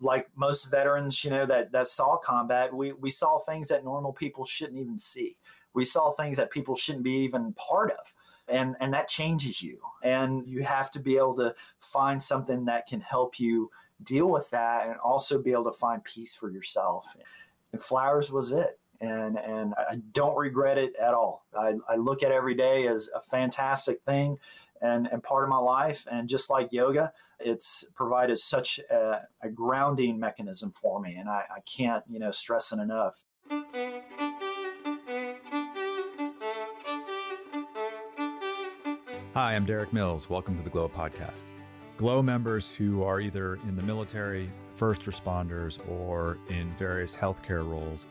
like most veterans, you know, that that saw combat, we we saw things that normal people shouldn't even see. We saw things that people shouldn't be even part of. And and that changes you. And you have to be able to find something that can help you deal with that and also be able to find peace for yourself. And flowers was it. And and I don't regret it at all. I, I look at every day as a fantastic thing and, and part of my life. And just like yoga, it's provided such a, a grounding mechanism for me. And I, I can't, you know, stress it enough. Hi, I'm Derik Mills. Welcome to the Glo Podcast. Glo members who are either in the military, first responders, or in various healthcare roles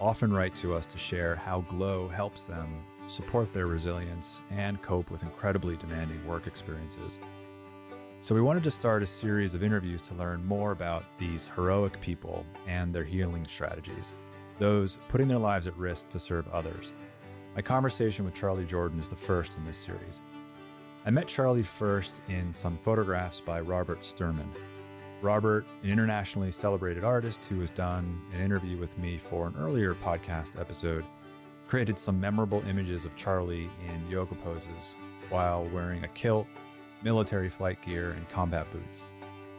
often write to us to share how Glo helps them support their resilience, and cope with incredibly demanding work experiences. So, we wanted to start a series of interviews to learn more about these heroic people and their healing strategies, those putting their lives at risk to serve others. My conversation with Charley Jordan is the first in this series. I met Charley first in some photographs by Robert Sturman. Robert, an internationally celebrated artist who has done an interview with me for an earlier podcast episode, created some memorable images of Charley in yoga poses while wearing a kilt, military flight gear, and combat boots.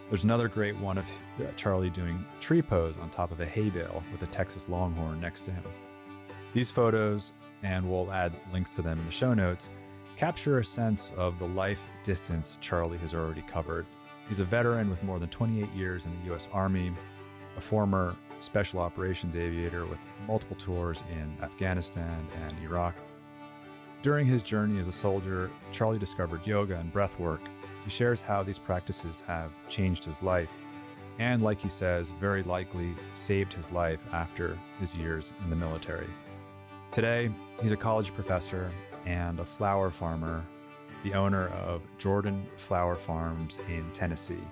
There's another great one of uh, Charley doing tree pose on top of a hay bale with a Texas longhorn next to him. These photos, and we'll add links to them in the show notes, capture a sense of the life distance Charley has already covered. He's a veteran with more than 28 years in the U.S. Army, a former special operations aviator with multiple tours in Afghanistan and Iraq. During his journey as a soldier, Charley discovered yoga and breath work. He shares how these practices have changed his life and, like he says, very likely saved his life after his years in the military. Today, he's a college professor and a flower farmer, the owner of Jordan Flower Farms in Tennessee.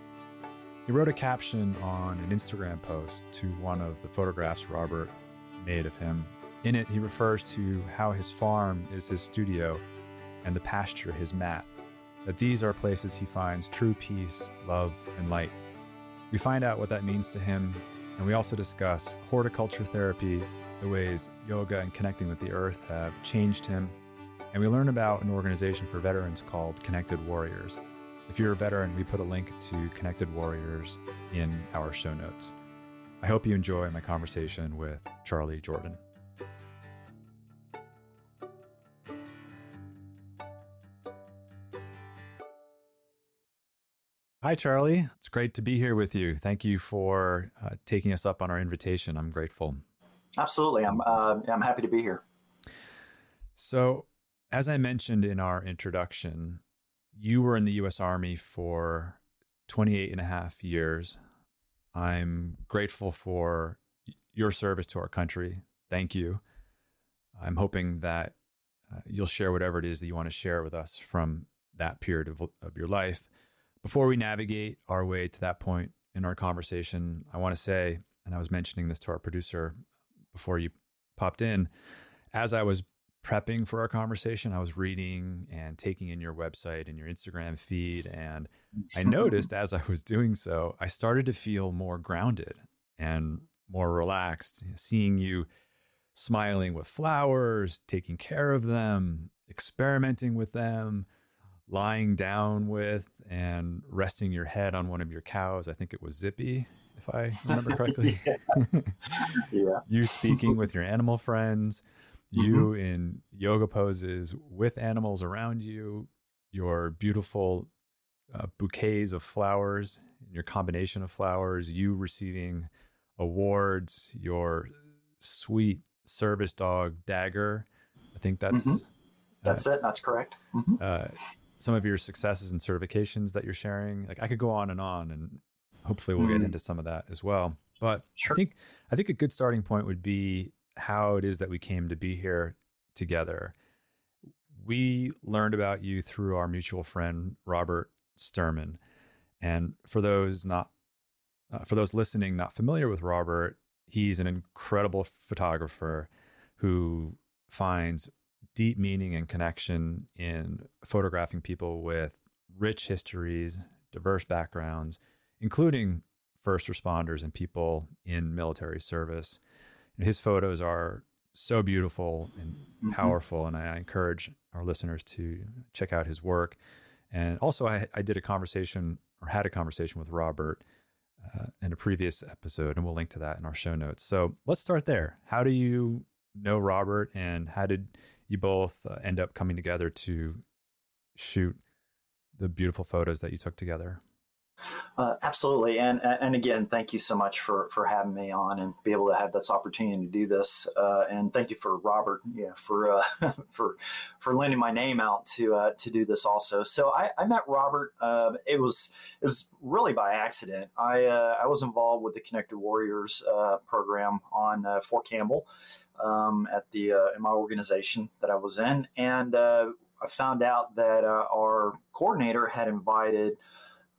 He wrote a caption on an Instagram post to one of the photographs Robert made of him. In it, he refers to how his farm is his studio and the pasture his mat, that these are places he finds true peace, love, and light. We find out what that means to him, and we also discuss horticulture therapy, the ways yoga and connecting with the earth have changed him, and we learn about an organization for veterans called Connected Warriors. If you're a veteran, we put a link to Connected Warriors in our show notes. I hope you enjoy my conversation with Charley Jordan. Hi, Charley. It's great to be here with you. Thank you for uh, taking us up on our invitation. I'm grateful. Absolutely. I'm, uh, I'm happy to be here. So, as I mentioned in our introduction, you were in the US Army for 28 and a half years. I'm grateful for your service to our country. Thank you. I'm hoping that uh, you'll share whatever it is that you want to share with us from that period of, of your life. Before we navigate our way to that point in our conversation, I want to say, and I was mentioning this to our producer before you popped in, as I was prepping for our conversation, I was reading and taking in your website and your Instagram feed. And I noticed as I was doing so, I started to feel more grounded and more relaxed, seeing you smiling with flowers, taking care of them, experimenting with them, lying down with and resting your head on one of your cows. I think it was Zippy, if I remember correctly. yeah. yeah. you speaking with your animal friends you mm-hmm. in yoga poses with animals around you, your beautiful uh, bouquets of flowers, your combination of flowers, you receiving awards, your sweet service dog Dagger. I think that's mm-hmm. that's uh, it. That's correct. Mm-hmm. Uh, some of your successes and certifications that you're sharing. Like I could go on and on, and hopefully we'll get mm. into some of that as well. But sure. I think I think a good starting point would be how it is that we came to be here together. We learned about you through our mutual friend Robert Sturman, and for those not uh, for those listening not familiar with Robert, he's an incredible photographer who finds deep meaning and connection in photographing people with rich histories, diverse backgrounds, including first responders and people in military service. His photos are so beautiful and mm-hmm. powerful. And I, I, encourage our listeners to check out his work. And also, I, I did a conversation or had a conversation with Robert uh, in a previous episode, and we'll link to that in our show notes. So let's start there. How do you know Robert, and how did you both uh, end up coming together to shoot the beautiful photos that you took together? Uh, absolutely, and and again, thank you so much for for having me on and be able to have this opportunity to do this. Uh, and thank you for Robert, yeah, for uh, for for lending my name out to uh, to do this also. So I, I met Robert. Um, it was it was really by accident. I uh, I was involved with the Connected Warriors uh, program on Fort Campbell um, at the in my organization that I was in, and I found out that our coordinator had invited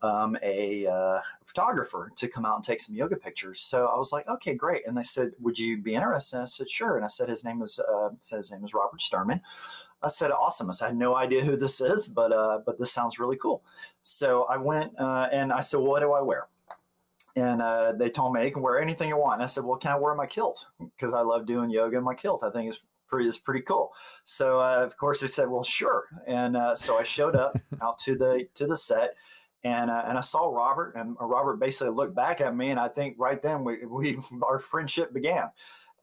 um, a uh, photographer to come out and take some yoga pictures. So I was like, okay, great. And they said, would you be interested? And I said, sure. And I said, his name was uh, said his name is Robert Sturman. I said, awesome. I said, I had no idea who this is, but uh, but this sounds really cool. So I went uh, and I said, what do I wear? And uh, they told me you can wear anything you want. And I said, well, can I wear my kilt? Because I love doing yoga in my kilt. I think it's pretty is pretty cool. So uh, of course they said, well, sure. And uh, so I showed up out to the to the set, and uh, and I saw Robert, and Robert basically looked back at me, and I think right then we we our friendship began,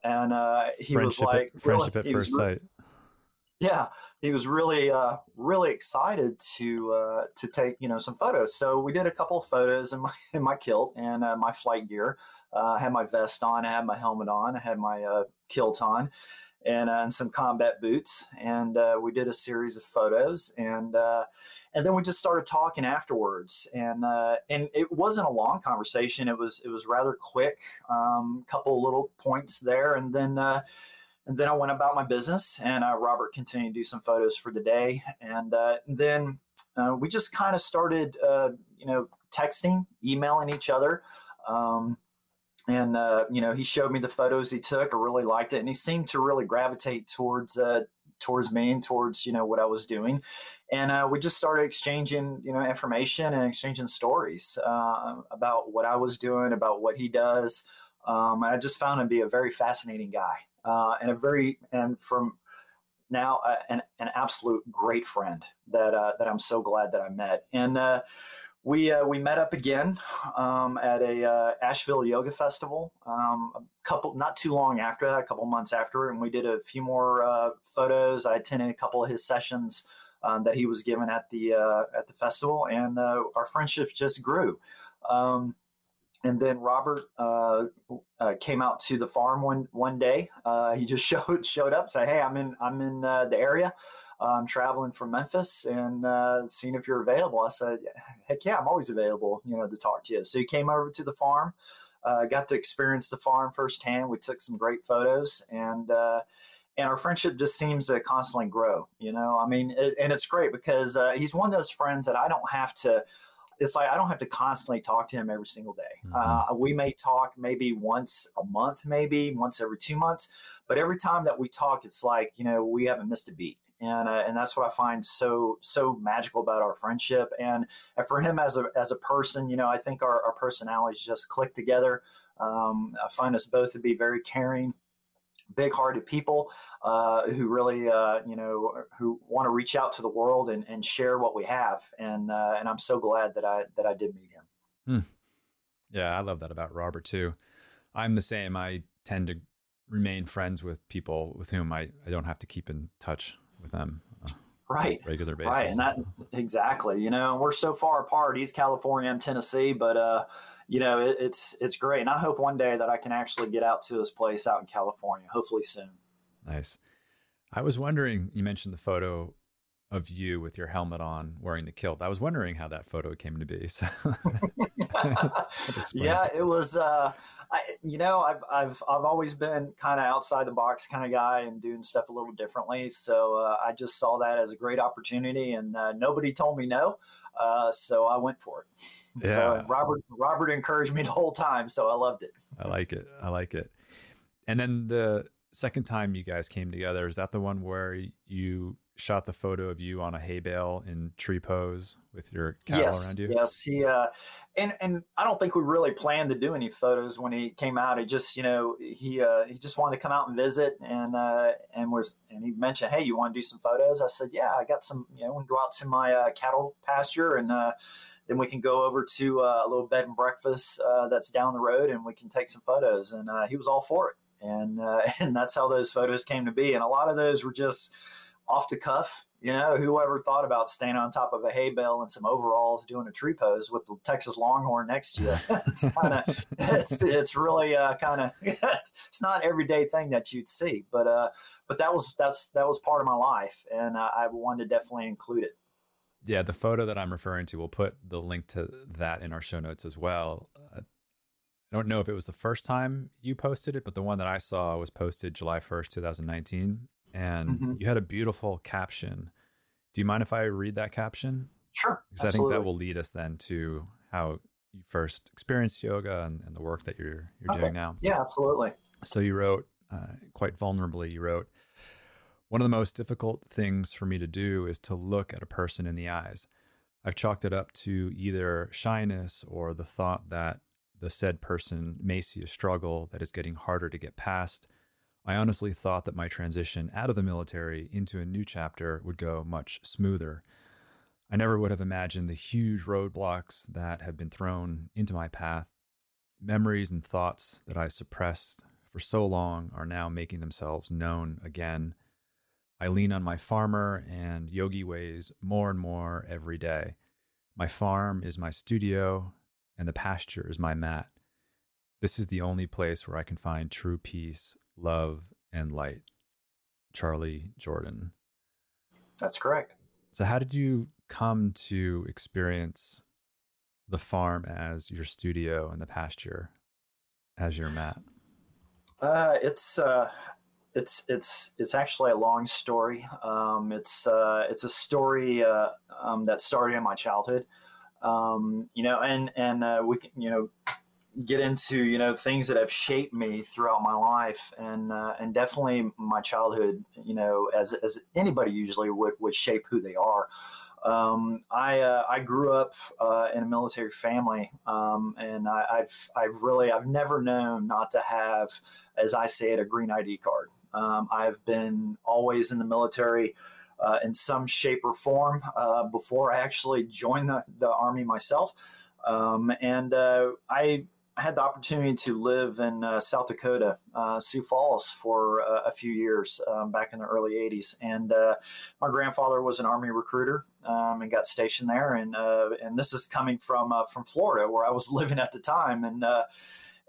and uh, he friendship was like at, friendship really, at first sight. Yeah, he was really uh, really excited to uh, to take you know some photos. So we did a couple of photos in my in my kilt and uh, my flight gear. Uh, I had my vest on, I had my helmet on, I had my kilt on, and, and some combat boots, and we did a series of photos and and then we just started talking afterwards and uh, and it wasn't a long conversation it was it was rather quick um, couple little points there and then uh, and then I went about my business and uh, Robert continued to do some photos for the day and, uh, then uh, we just kind of started uh, you know texting emailing each other um, and you know he showed me the photos he took I really liked it and he seemed to really gravitate towards towards me and towards you know what I was doing, and uh, we just started exchanging you know information and exchanging stories uh, about what I was doing, about what he does. Um, I just found him to be a very fascinating guy uh, and a very and from now uh, an, an absolute great friend that uh, that I'm so glad that I met and uh, we uh, we met up again um, at a uh, Asheville Yoga Festival. Um, a couple, not too long after that, a couple months after, and we did a few more uh, photos. I attended a couple of his sessions um, that he was given at the uh, at the festival, and uh, our friendship just grew. Um, and then Robert uh, came out to the farm one one day. he just showed showed up, said, "Hey, I'm in I'm in the area." I'm traveling from Memphis and uh, seeing if you're available. I said, heck yeah, I'm always available, you know, to talk to you. So he came over to the farm, uh, got to experience the farm firsthand. We took some great photos and, uh, and our friendship just seems to constantly grow, you know, I mean, it, and it's great because uh, he's one of those friends that I don't have to, it's like I don't have to constantly talk to him every single day. Mm-hmm. Uh, we may talk maybe once a month, maybe once every two months, but every time that we talk, it's like you know we haven't missed a beat and uh, and that's what I find so so magical about our friendship. And, and for him as a as a person, you know, I think our, our personalities just click together. Um, I find us both to be very caring, big-hearted people uh, who really, uh, you know, who want to reach out to the world and, and share what we have. And uh, and I'm so glad that I that I did meet him. Hmm. Yeah, I love that about Robert too. I'm the same. I tend to remain friends with people with whom I, I don't have to keep in touch with them. Uh, right. Regular basis. Right. And that exactly, you know, we're so far apart. He's California, I'm Tennessee, but, uh, you know, it, it's, it's great. And I hope one day that I can actually get out to his place out in California, hopefully soon. Nice. I was wondering, you mentioned the photo of you with your helmet on wearing the kilt. I was wondering how that photo came to be. So yeah, it was, uh, I, you know, I've, I've, I've always been kind of outside the box kind of guy and doing stuff a little differently. So uh, I just saw that as a great opportunity, and uh, nobody told me no. Uh, so I went for it. Yeah. So Robert, Robert encouraged me the whole time. So I loved it. I like it. I like it. And then the second time you guys came together, is that the one where you shot the photo of you on a hay bale in tree pose with your cattle yes, around you. Yes, he uh, and and I don't think we really planned to do any photos when he came out. He just you know he uh, he just wanted to come out and visit and uh, and was and he mentioned, hey, you want to do some photos? I said, yeah, I got some. You know, we can go out to my uh, cattle pasture and. Uh, then we can go over to uh, a little bed and breakfast uh, that's down the road, and we can take some photos. And uh, he was all for it, and uh, and that's how those photos came to be. And a lot of those were just off the cuff, you know, whoever thought about staying on top of a hay bale and some overalls doing a tree pose with the Texas Longhorn next to you? it's kind of, it's, it's really uh, kind of, it's not everyday thing that you'd see, but uh, but that was that's that was part of my life, and uh, I wanted to definitely include it. Yeah, the photo that I'm referring to, we'll put the link to that in our show notes as well. Uh, I don't know if it was the first time you posted it, but the one that I saw was posted July 1st, 2019 and mm-hmm. you had a beautiful caption. Do you mind if I read that caption? Sure. Because I think that will lead us then to how you first experienced yoga and, and the work that you're you're okay. doing now. Yeah, absolutely. So you wrote uh, quite vulnerably. You wrote, "One of the most difficult things for me to do is to look at a person in the eyes. I've chalked it up to either shyness or the thought that the said person may see a struggle that is getting harder to get past." I honestly thought that my transition out of the military into a new chapter would go much smoother. I never would have imagined the huge roadblocks that have been thrown into my path. Memories and thoughts that I suppressed for so long are now making themselves known again. I lean on my farmer and yogi ways more and more every day. My farm is my studio, and the pasture is my mat. This is the only place where I can find true peace love, and light. Charley Jordan. That's correct. So, how did you come to experience the farm as your studio and the pasture as your mat? Uh, it's uh, it's it's it's actually a long story. Um, it's uh, it's a story uh, um, that started in my childhood. Um, you know, and and uh, we can you know get into you know things that have shaped me throughout my life and uh, and definitely my childhood you know as as anybody usually would would shape who they are um, I uh, I grew up uh, in a military family, um, and I, have I've really I've never known not to have, as I say it, a green ID card. Um, I've been always in the military. Uh, in some shape or form uh, before I actually joined the, the army myself. Um, and uh, I I had the opportunity to live in uh, South Dakota, uh, Sioux Falls, for uh, a few years um, back in the early 80s. And uh, my grandfather was an Army recruiter um, and got stationed there. And uh, and this is coming from uh, from Florida, where I was living at the time. And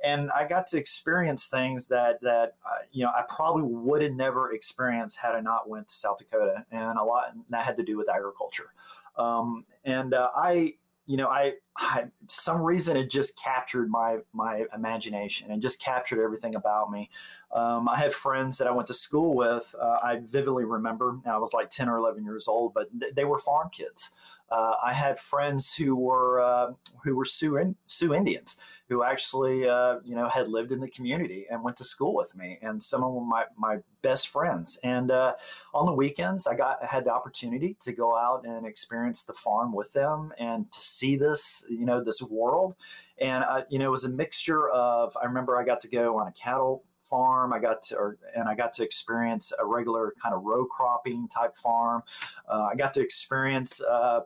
and I got to experience things that that you know I probably would have never experienced had I not went to South Dakota. And a lot and that had to do with agriculture. Um, and I you know, I, I, some reason it just captured my my imagination and just captured everything about me. Um, I had friends that I went to school with. Uh, I vividly remember. I was like ten or eleven years old, but th- they were farm kids. Uh, I had friends who were uh, who were Sioux, in, Sioux Indians who actually uh, you know had lived in the community and went to school with me, and some of my my best friends. And uh, on the weekends, I got had the opportunity to go out and experience the farm with them and to see this you know this world. And uh, you know it was a mixture of I remember I got to go on a cattle farm. I got to, or, and I got to experience a regular kind of row cropping type farm. Uh, I got to experience uh,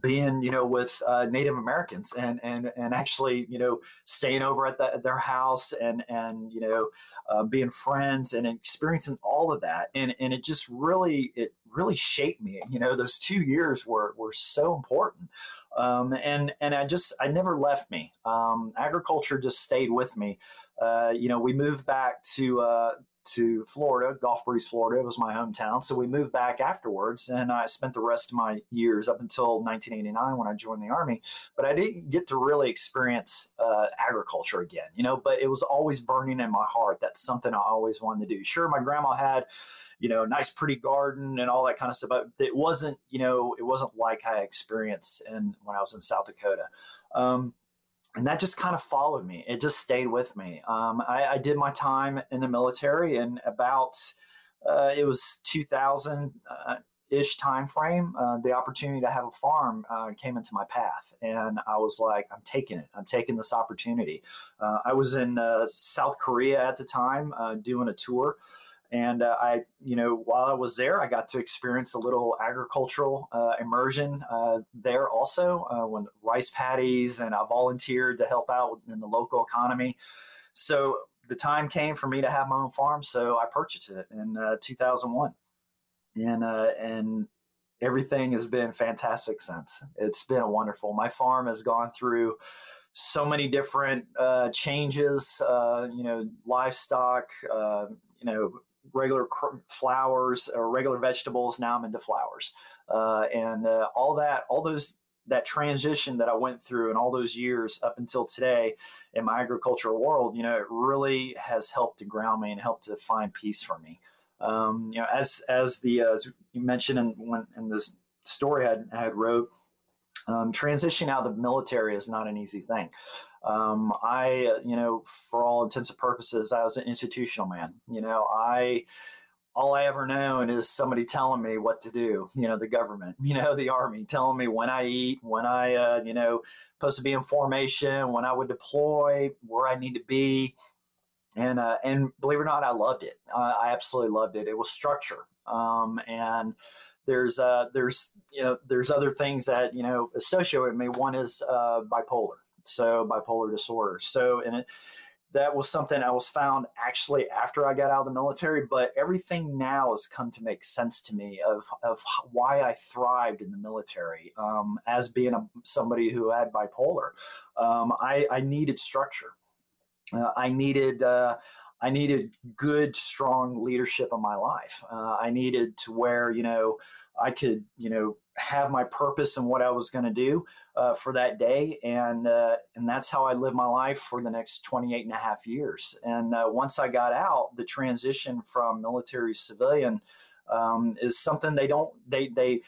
being you know with uh, Native Americans and and and actually you know staying over at, the, at their house and and you know uh, being friends and experiencing all of that. And and it just really it really shaped me. You know those two years were were so important. Um, and and I just I never left me. Um, agriculture just stayed with me. Uh, you know we moved back to uh, to Florida, Gulf Breeze, Florida. It was my hometown. So we moved back afterwards, and I spent the rest of my years up until 1989 when I joined the Army. But I didn't get to really experience uh, agriculture again, you know, but it was always burning in my heart. That's something I always wanted to do. Sure, my grandma had you know, nice, pretty garden and all that kind of stuff. But it wasn't, you know, it wasn't like I experienced in when I was in South Dakota. Um, and that just kind of followed me. It just stayed with me. Um, I, I, did my time in the military, and about uh, it was 2000 uh, ish time frame, uh, the opportunity to have a farm uh, came into my path, and I was like, "I'm taking it. I'm taking this opportunity." Uh, I was in uh, South Korea at the time doing a tour, and uh, I, you know, while I was there, I got to experience a little agricultural immersion there also, when rice paddies, and I volunteered to help out in the local economy. So the time came for me to have my own farm, so I purchased it in 2001 and uh, and everything has been fantastic since. It's been wonderful. My farm has gone through so many different uh, changes. Uh, you know, livestock. Uh, you know, regular cr- flowers or regular vegetables. Now I'm into flowers, uh, and uh, all that. All those that transition that I went through and all those years up until today in my agricultural world, you know, it really has helped to ground me and helped to find peace for me. Um, you know, as as the uh, as you mentioned in when in this story I had, I had wrote, um, transitioning out of the military is not an easy thing. Um, I, you know, for all intents and purposes, I was an institutional man. You know, I all I ever known is somebody telling me what to do. You know, the government, you know, the army telling me when I eat, when I, uh, you know, supposed to be in formation, when I would deploy, where I need to be and uh, and believe it or not, I loved it. Uh, I absolutely loved it. It was structure, um, and there's uh, there's you know there's other things that you know associate with me. One is uh, bipolar, so bipolar disorder. So and it, that was something I was found actually after I got out of the military. But everything now has come to make sense to me of of why I thrived in the military um, as being a, somebody who had bipolar. Um, I, I needed structure uh, I needed uh, I needed good, strong leadership in my life. Uh, I needed to where you know I could you know have my purpose and what I was going to do uh, for that day, and uh, and that's how I lived my life for the next 28 and a half years. And uh, once I got out, the transition from military civilian um, is something they don't they they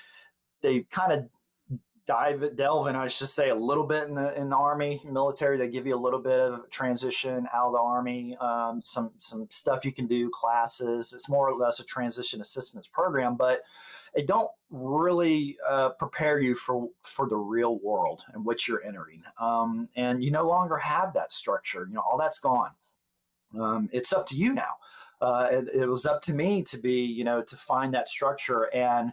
they kind of dive delve in, I should say, a little bit in the in the army, military. They give you a little bit of transition out of the army, um, some some stuff you can do, classes. It's more or less a transition assistance program, but it don't really uh, prepare you for for the real world in which you're entering. Um, and you no longer have that structure. You know, all that's gone. Um, it's up to you now. Uh, it, it was up to me to be, you know, to find that structure and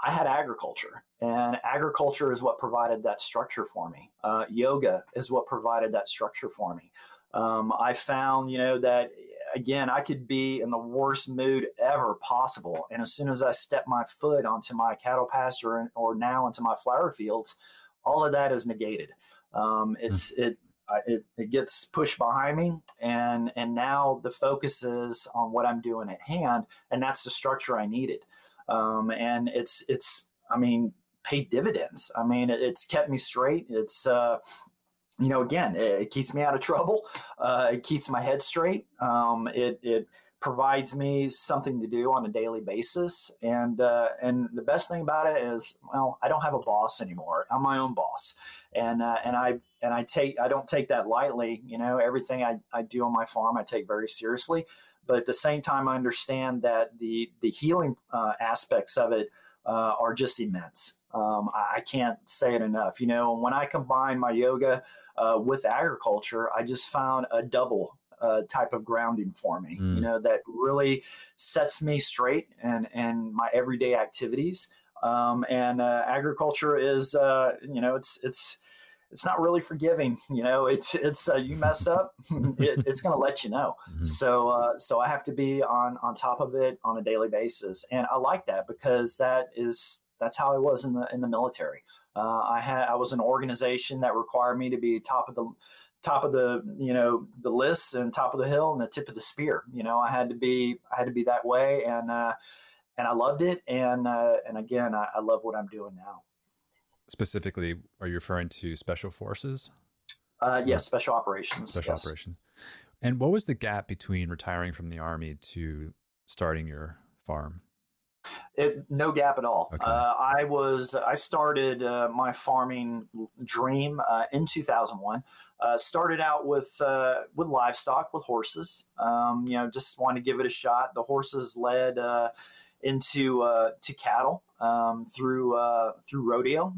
I had agriculture, and agriculture is what provided that structure for me. Uh, yoga is what provided that structure for me. Um, I found, you know, that again, I could be in the worst mood ever possible, and as soon as I step my foot onto my cattle pasture or now into my flower fields, all of that is negated. Um, it's mm. it it, it gets pushed behind me and and now the focus is on what i'm doing at hand and that's the structure i needed um, and it's it's I mean paid dividends. I mean it, it's kept me straight. It's uh, you know again it, it, keeps me out of trouble. Uh, it keeps my head straight. Um, it it provides me something to do on a daily basis and uh, and the best thing about it is well I don't have a boss anymore I'm my own boss and uh, and I and I take I don't take that lightly you know everything I, I do on my farm I take very seriously but at the same time, I understand that the the healing uh, aspects of it uh, are just immense. Um, I, I, can't say it enough. You know, when I combine my yoga uh, with agriculture, I just found a double uh, type of grounding for me. Mm. You know, that really sets me straight and and my everyday activities. Um, and uh, agriculture is, uh, you know, it's it's it's not really forgiving. You know, it's it's uh, you mess up, it, it's going to let you know. Mm-hmm. So uh, so I have to be on on top of it on a daily basis, and I like that because that is that's how I was in the in the military. Uh, I had I was an organization that required me to be top of the top of the you know the list and top of the hill and the tip of the spear. You know, I had to be I had to be that way, and uh, and I loved it. And uh, and again, I, I love what I'm doing now specifically, are you referring to special forces? Uh, yes, special operations. Special yes. operation. And what was the gap between retiring from the army to starting your farm? It, no gap at all. Okay. Uh, I was I started uh, my farming dream uh, in 2001. Uh, started out with uh, with livestock, with horses. Um, you know, just wanted to give it a shot. The horses led uh, into to cattle um, through through rodeo,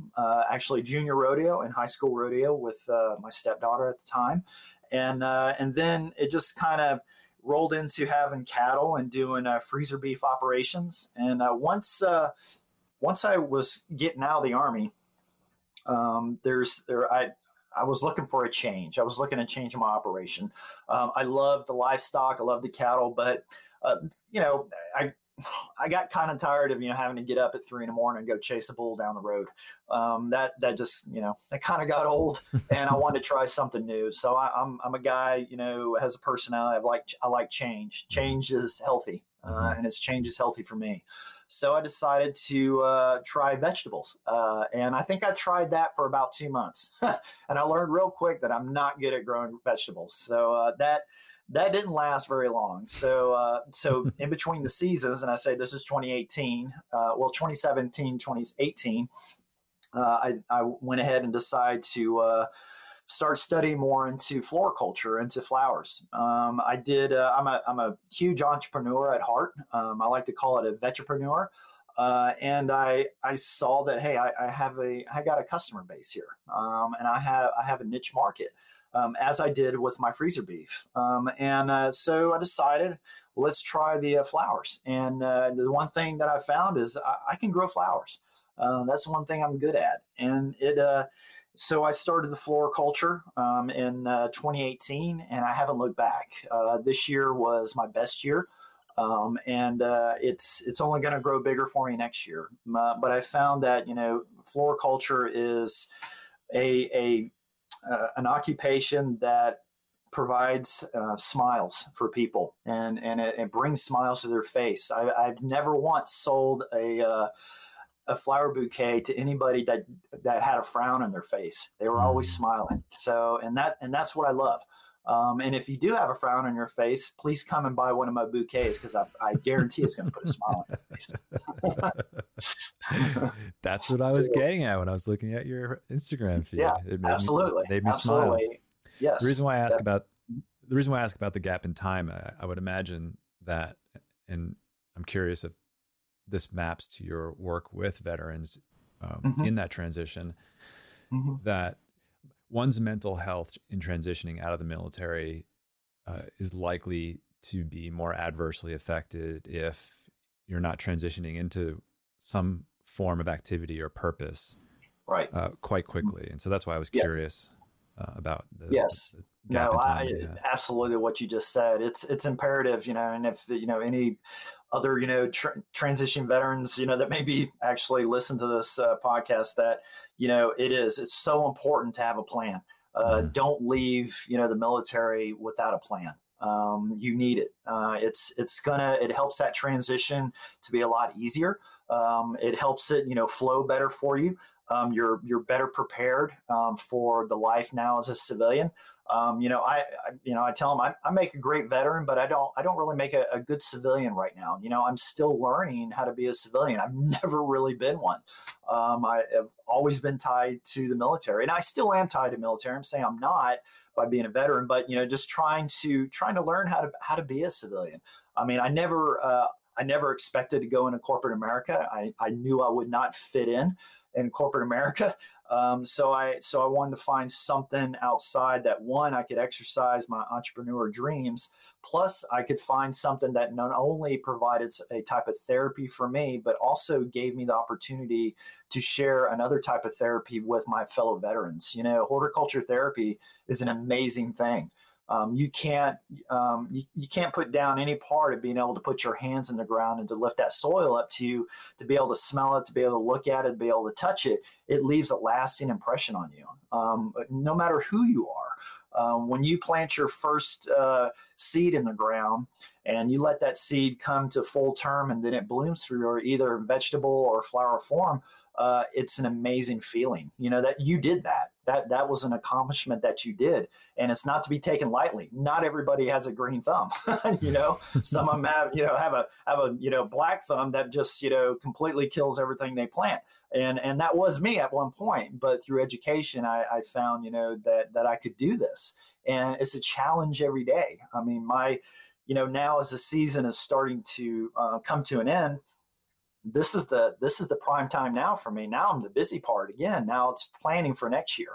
actually junior rodeo and high school rodeo with my stepdaughter at the time, and and then it just kind of rolled into having cattle and doing uh, freezer beef operations. And uh, once uh, once I was getting out of the army, um, there's there I I was looking for a change. I was looking to change my operation. Um, I love the livestock. I love the cattle, but uh, you know I I got kind of tired of you know having to get up at three in the morning and go chase a bull down the road. Um, that that just you know that kind of got old, and I wanted to try something new. So I, am I'm, I'm a guy you know has a personality. I like I like change. Change is healthy, uh, mm-hmm. and it's change is healthy for me. So I decided to uh, try vegetables, uh, and I think I tried that for about two months, and I learned real quick that I'm not good at growing vegetables. So uh, that that didn't last very long. So, uh, so in between the seasons, and I say this is 2018, uh, well, 2017, 2018, uh, I, I, went ahead and decided to uh, start studying more into floriculture, into flowers. Um, I did. Uh, I'm a I'm a huge entrepreneur at heart. Um, I like to call it a vetrepreneur. Uh, and I I saw that hey I, I, have a I got a customer base here um, and I have I have a niche market um, as I did with my freezer beef. Um, and uh, so I decided, well, let's try the uh, flowers. And uh, the one thing that I found is I, I can grow flowers. Uh, that's one thing I'm good at. And it, uh, so I started the floriculture um, in uh, 2018, and I haven't looked back. this year was my best year. Um, and uh, it's it's only going to grow bigger for me next year. Uh, but I found that you know floriculture is a a uh, an occupation that provides uh, smiles for people and and it, it, brings smiles to their face. I, have never once sold a uh, a flower bouquet to anybody that that had a frown on their face. They were always mm. smiling. So and that and that's what I love. Um, and if you do have a frown on your face, please come and buy one of my bouquets because I, I, guarantee it's going to put a smile on your face. That's what I was so, getting at when I was looking at your Instagram feed. Yeah, it made absolutely. Me, made me absolutely. smile. Yes. The reason why I ask about the reason why I ask about the gap in time, I, I would imagine that, and I'm curious if this maps to your work with veterans um, mm-hmm. in that transition. Mm-hmm. That one's mental health in transitioning out of the military uh, is likely to be more adversely affected if you're not transitioning into some form of activity or purpose right. uh, quite quickly. And so that's why i was curious yes. uh, about the, yes. the no I, absolutely what you just said. It's it's imperative you know and if you know any other you know tr- transition veterans you know that maybe actually listen to this uh, podcast that you know it is it's so important to have a plan. Uh, mm-hmm. don't leave you know the military without a plan. Um, you need it. Uh, it's it's gonna it helps that transition to be a lot easier. Um, it helps it you know flow better for you. Um, you're you're better prepared um, for the life now as a civilian um, you know, I, I, you know, I tell them I, I, make a great veteran, but I don't, I don't really make a, a, good civilian right now. You know, I'm still learning how to be a civilian. I've never really been one. Um, I have always been tied to the military, and I still am tied to military. I'm saying I'm not by being a veteran, but you know, just trying to trying to learn how to how to be a civilian. I mean, I never, uh, I never expected to go into corporate America. I, I knew I would not fit in in corporate America. Um, so I so I wanted to find something outside that one I could exercise my entrepreneur dreams, plus I could find something that not only provided a type of therapy for me, but also gave me the opportunity to share another type of therapy with my fellow veterans. You know, horticulture therapy is an amazing thing. Um, you can't um, you, you, can't put down any part of being able to put your hands in the ground and to lift that soil up to you to be able to smell it to be able to look at it to be able to touch it. It leaves a lasting impression on you. Um, no matter who you are um, when you plant your first uh, seed in the ground and you let that seed come to full term and then it blooms through either vegetable or flower form uh, it's an amazing feeling. You know that you did that that that was an accomplishment that you did, and it's not to be taken lightly. Not everybody has a green thumb, you know. Some of them have you know have a have a you know black thumb that just you know completely kills everything they plant and and that was me at one point but through education I, I, found you know that that i could do this and it's a challenge every day i mean my you know now as the season is starting to uh, come to an end this is the this is the prime time now for me. Now i'm the busy part again. Now it's planning for next year.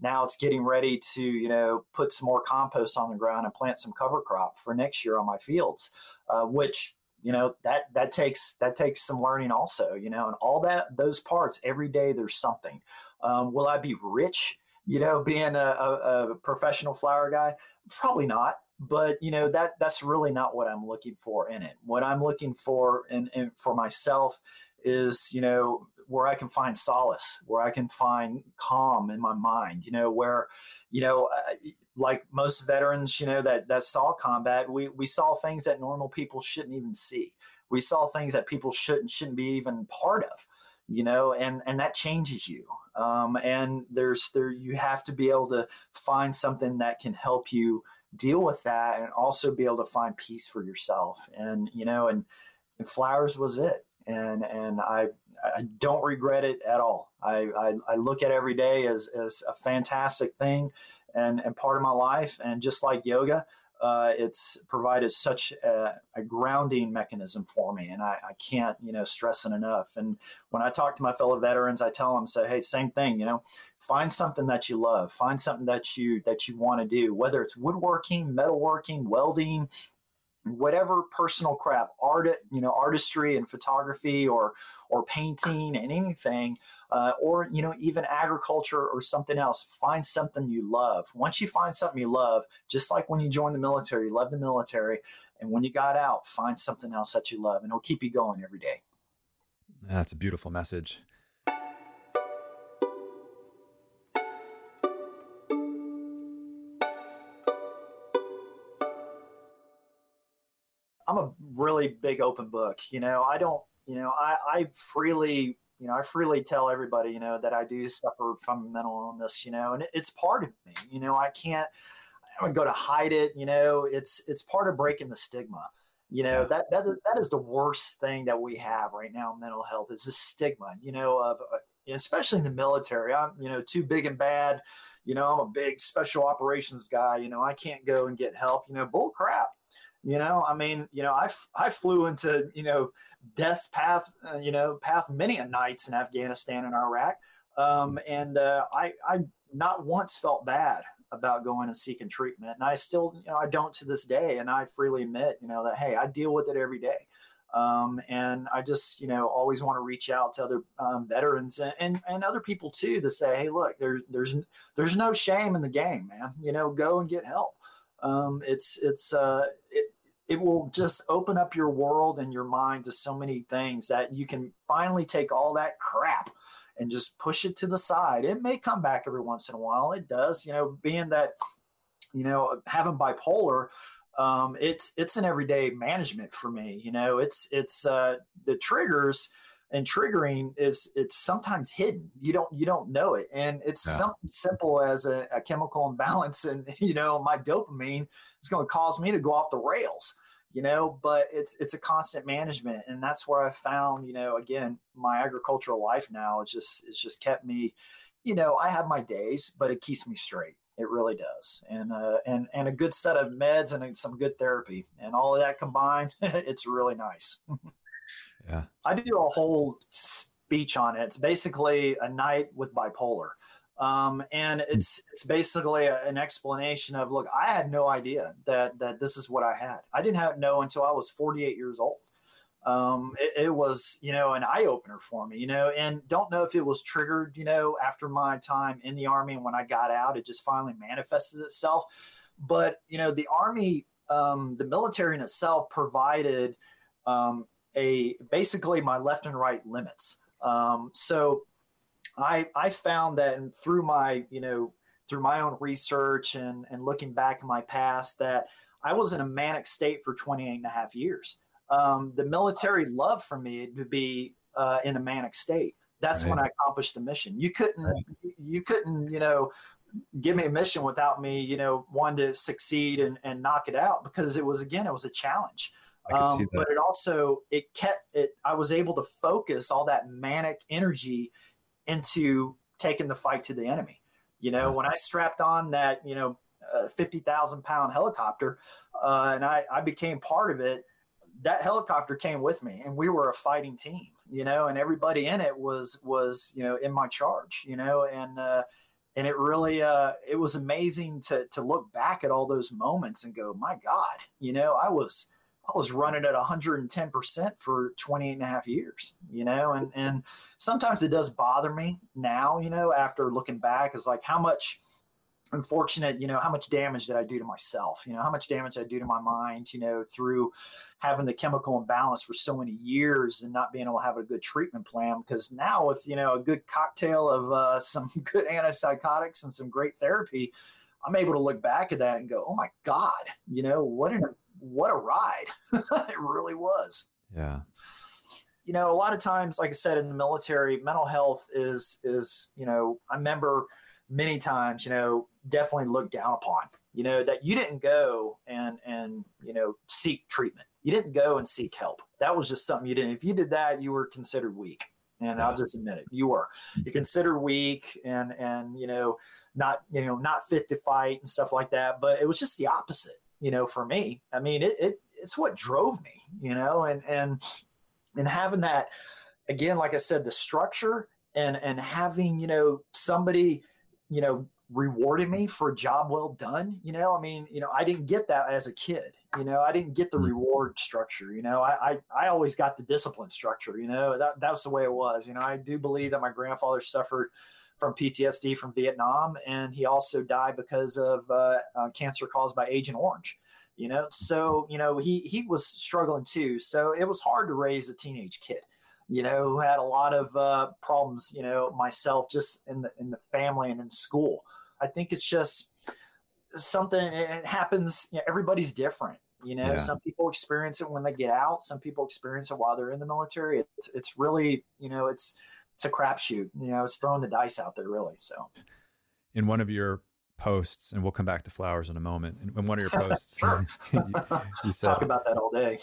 Now it's getting ready to you know put some more compost on the ground and plant some cover crop for next year on my fields uh, which you know that that takes that takes some learning also you know and all that those parts every day there's something. Um, will i be rich you know being a, a, a, professional flower guy? Probably not but you know that that's really not what i'm looking for in it what i'm looking for in for myself is you know where i can find solace where i can find calm in my mind you know where you know like most veterans, you know, that that saw combat, we we saw things that normal people shouldn't even see. We saw things that people shouldn't shouldn't be even part of, you know, and and that changes you. Um, and there's there you have to be able to find something that can help you deal with that, and also be able to find peace for yourself. And you know, and, and flowers was it. And and I I don't regret it at all. I, I, I look at every day as as a fantastic thing and, and part of my life. And just like yoga, uh, it's provided such a, a, grounding mechanism for me, and I, I, can't, you know, stress it enough. And when I talk to my fellow veterans, I tell them, say, hey, same thing, you know, find something that you love, find something that you that you want to do, whether it's woodworking, metalworking, welding, whatever personal crap, art, you know, artistry and photography, or or painting and anything uh, or you know even agriculture or something else find something you love. Once you find something you love just like when you join the military you love the military and when you got out find something else that you love and it'll keep you going every day. That's a beautiful message. I'm a really big open book. You know, I don't, you know, I, I freely you know, I freely tell everybody, you know, that I do suffer from mental illness, you know, and it, it's part of me. You know, I can't, I don't go to hide it. You know, it's it's part of breaking the stigma. You know, that that that is the worst thing that we have right now mental health is the stigma. You know, of uh, especially in the military. I'm, you know, too big and bad. You know, I'm a big special operations guy. You know, I can't go and get help. You know, bull crap. You know, I mean, you know, I, I flew into, you know, death path, uh, you know, path many a nights in Afghanistan and Iraq. Um, and uh, I, I not once felt bad about going and seeking treatment. And I still, you know, I don't to this day. And I freely admit, you know, that, hey, I deal with it every day. Um, and I just, you know, always want to reach out to other um, veterans and, and, and other people too to say, hey, look, there's there's there's no shame in the game, man. You know, go and get help um, it's it's uh, it, it will just open up your world and your mind to so many things that you can finally take all that crap and just push it to the side. It may come back every once in a while. It does, you know, being that, you know, having bipolar, um, it's it's an everyday management for me. You know, it's it's uh, the triggers and triggering is it's sometimes hidden. You don't you don't know it. And it's yeah. something simple as a, a, chemical imbalance and you know my dopamine is going to cause me to go off the rails you know but it's it's a constant management. And that's where i found you know again my agricultural life now it's just it's just kept me you know i have my days but it keeps me straight. It really does. And uh, and and a good set of meds and some good therapy and all of that combined it's really nice Yeah. I do a whole speech on it. It's basically a night with bipolar. Um, and hmm. it's it's basically a, an explanation of look, I had no idea that that this is what I had. I didn't have know until I was 48 years old. Um, it, it, was you know an eye opener for me, you know, and don't know if it was triggered, you know, after my time in the army and when I got out, it just finally manifested itself. But you know, the army, um, the military in itself provided um, a basically my left and right limits. Um, so I I found that through my you know through my own research and and looking back in my past that I was in a manic state for 28 and a half years. Um, the military loved for me to be uh, in a manic state That's right. when I accomplished the mission. You couldn't, right. you couldn't, you know, give me a mission without me, you know, wanting to succeed and, and knock it out because it was again, it was a challenge. Um, but it also it kept it. I was able to focus all that manic energy into taking the fight to the enemy. You know, when I strapped on that, you know, uh, fifty thousand pound helicopter, uh, and I, I became part of it. That helicopter came with me, and we were a fighting team. You know, and everybody in it was was you know in my charge. You know, and uh, and it really uh, it was amazing to to look back at all those moments and go, my God, you know, I was I was running at 110% for 28 and a half years, you know, and, and sometimes it does bother me now, you know, after looking back is like how much unfortunate, you know, how much damage did I do to myself, you know, how much damage I do to my mind, you know, through having the chemical imbalance for so many years and not being able to have a good treatment plan. Because now with, you know, a good cocktail of uh, some good antipsychotics and some great therapy, I'm able to look back at that and go, oh my God, you know, what an what a ride. it really was. Yeah. You know, a lot of times, like I said, in the military, mental health is is, you know, I remember many times, you know, definitely looked down upon. You know, that you didn't go and and, you know, seek treatment. You didn't go and seek help. That was just something you didn't. If you did that, you were considered weak. And I'll just admit it, you were. You considered weak and and you know, not you know, not fit to fight and stuff like that. But it was just the opposite you know, for me. I mean, it, it it's what drove me, you know, and and and having that again, like I said, the structure and and having you know somebody, you know, rewarding me for a job well done. You know, I mean, you know, I didn't get that as a kid. You know, I didn't get the mm-hmm. reward structure. You know, I, I, I always got the discipline structure. You know, that that was the way it was. You know, I do believe that my grandfather suffered from PTSD from Vietnam, and he also died because of uh, uh, cancer caused by Agent Orange. You know, so you know he he was struggling too. So it was hard to raise a teenage kid. You know, who had a lot of uh, problems. You know, myself just in the in the family and in school. I think it's just something. It happens. You know, everybody's different. You know, yeah. some people experience it when they get out. Some people experience it while they're in the military. It's it's really you know it's it's a crapshoot. You know, it's throwing the dice out there, really. So, in one of your posts, and we'll come back to flowers in a moment. In one of your posts, you, you, said, talk about that all day.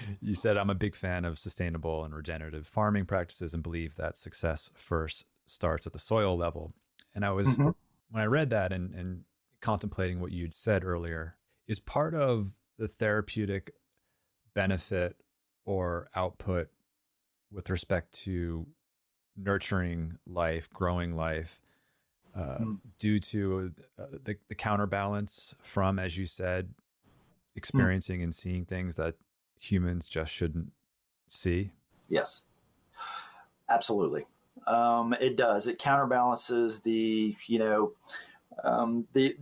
you said, "I'm a big fan of sustainable and regenerative farming practices, and believe that success first starts at the soil level." And I was mm-hmm. when I read that and and contemplating what you'd said earlier, is part of the therapeutic benefit or output with respect to nurturing life, growing life, uh, mm. due to uh, the, the counterbalance from, as you said, mm. experiencing mm. and seeing things that humans just shouldn't see? Yes, absolutely. Um, it does. It counterbalances the, you know, um, the,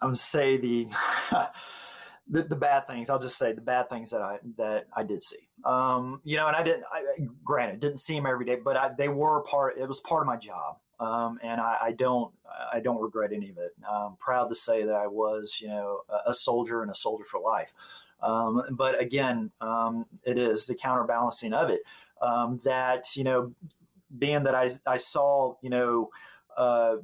I would say the, the, the bad things. I'll just say the bad things that I that I did see. Um, you know, and I didn't. I, granted, didn't see them every day, but I, they were part. It was part of my job, um, and I, I, don't. I don't regret any of it. I'm proud to say that I was, you know, a, a soldier and a soldier for life. Um, but again, um, it is the counterbalancing of it um, that you know, being that I I saw, you know. Uh,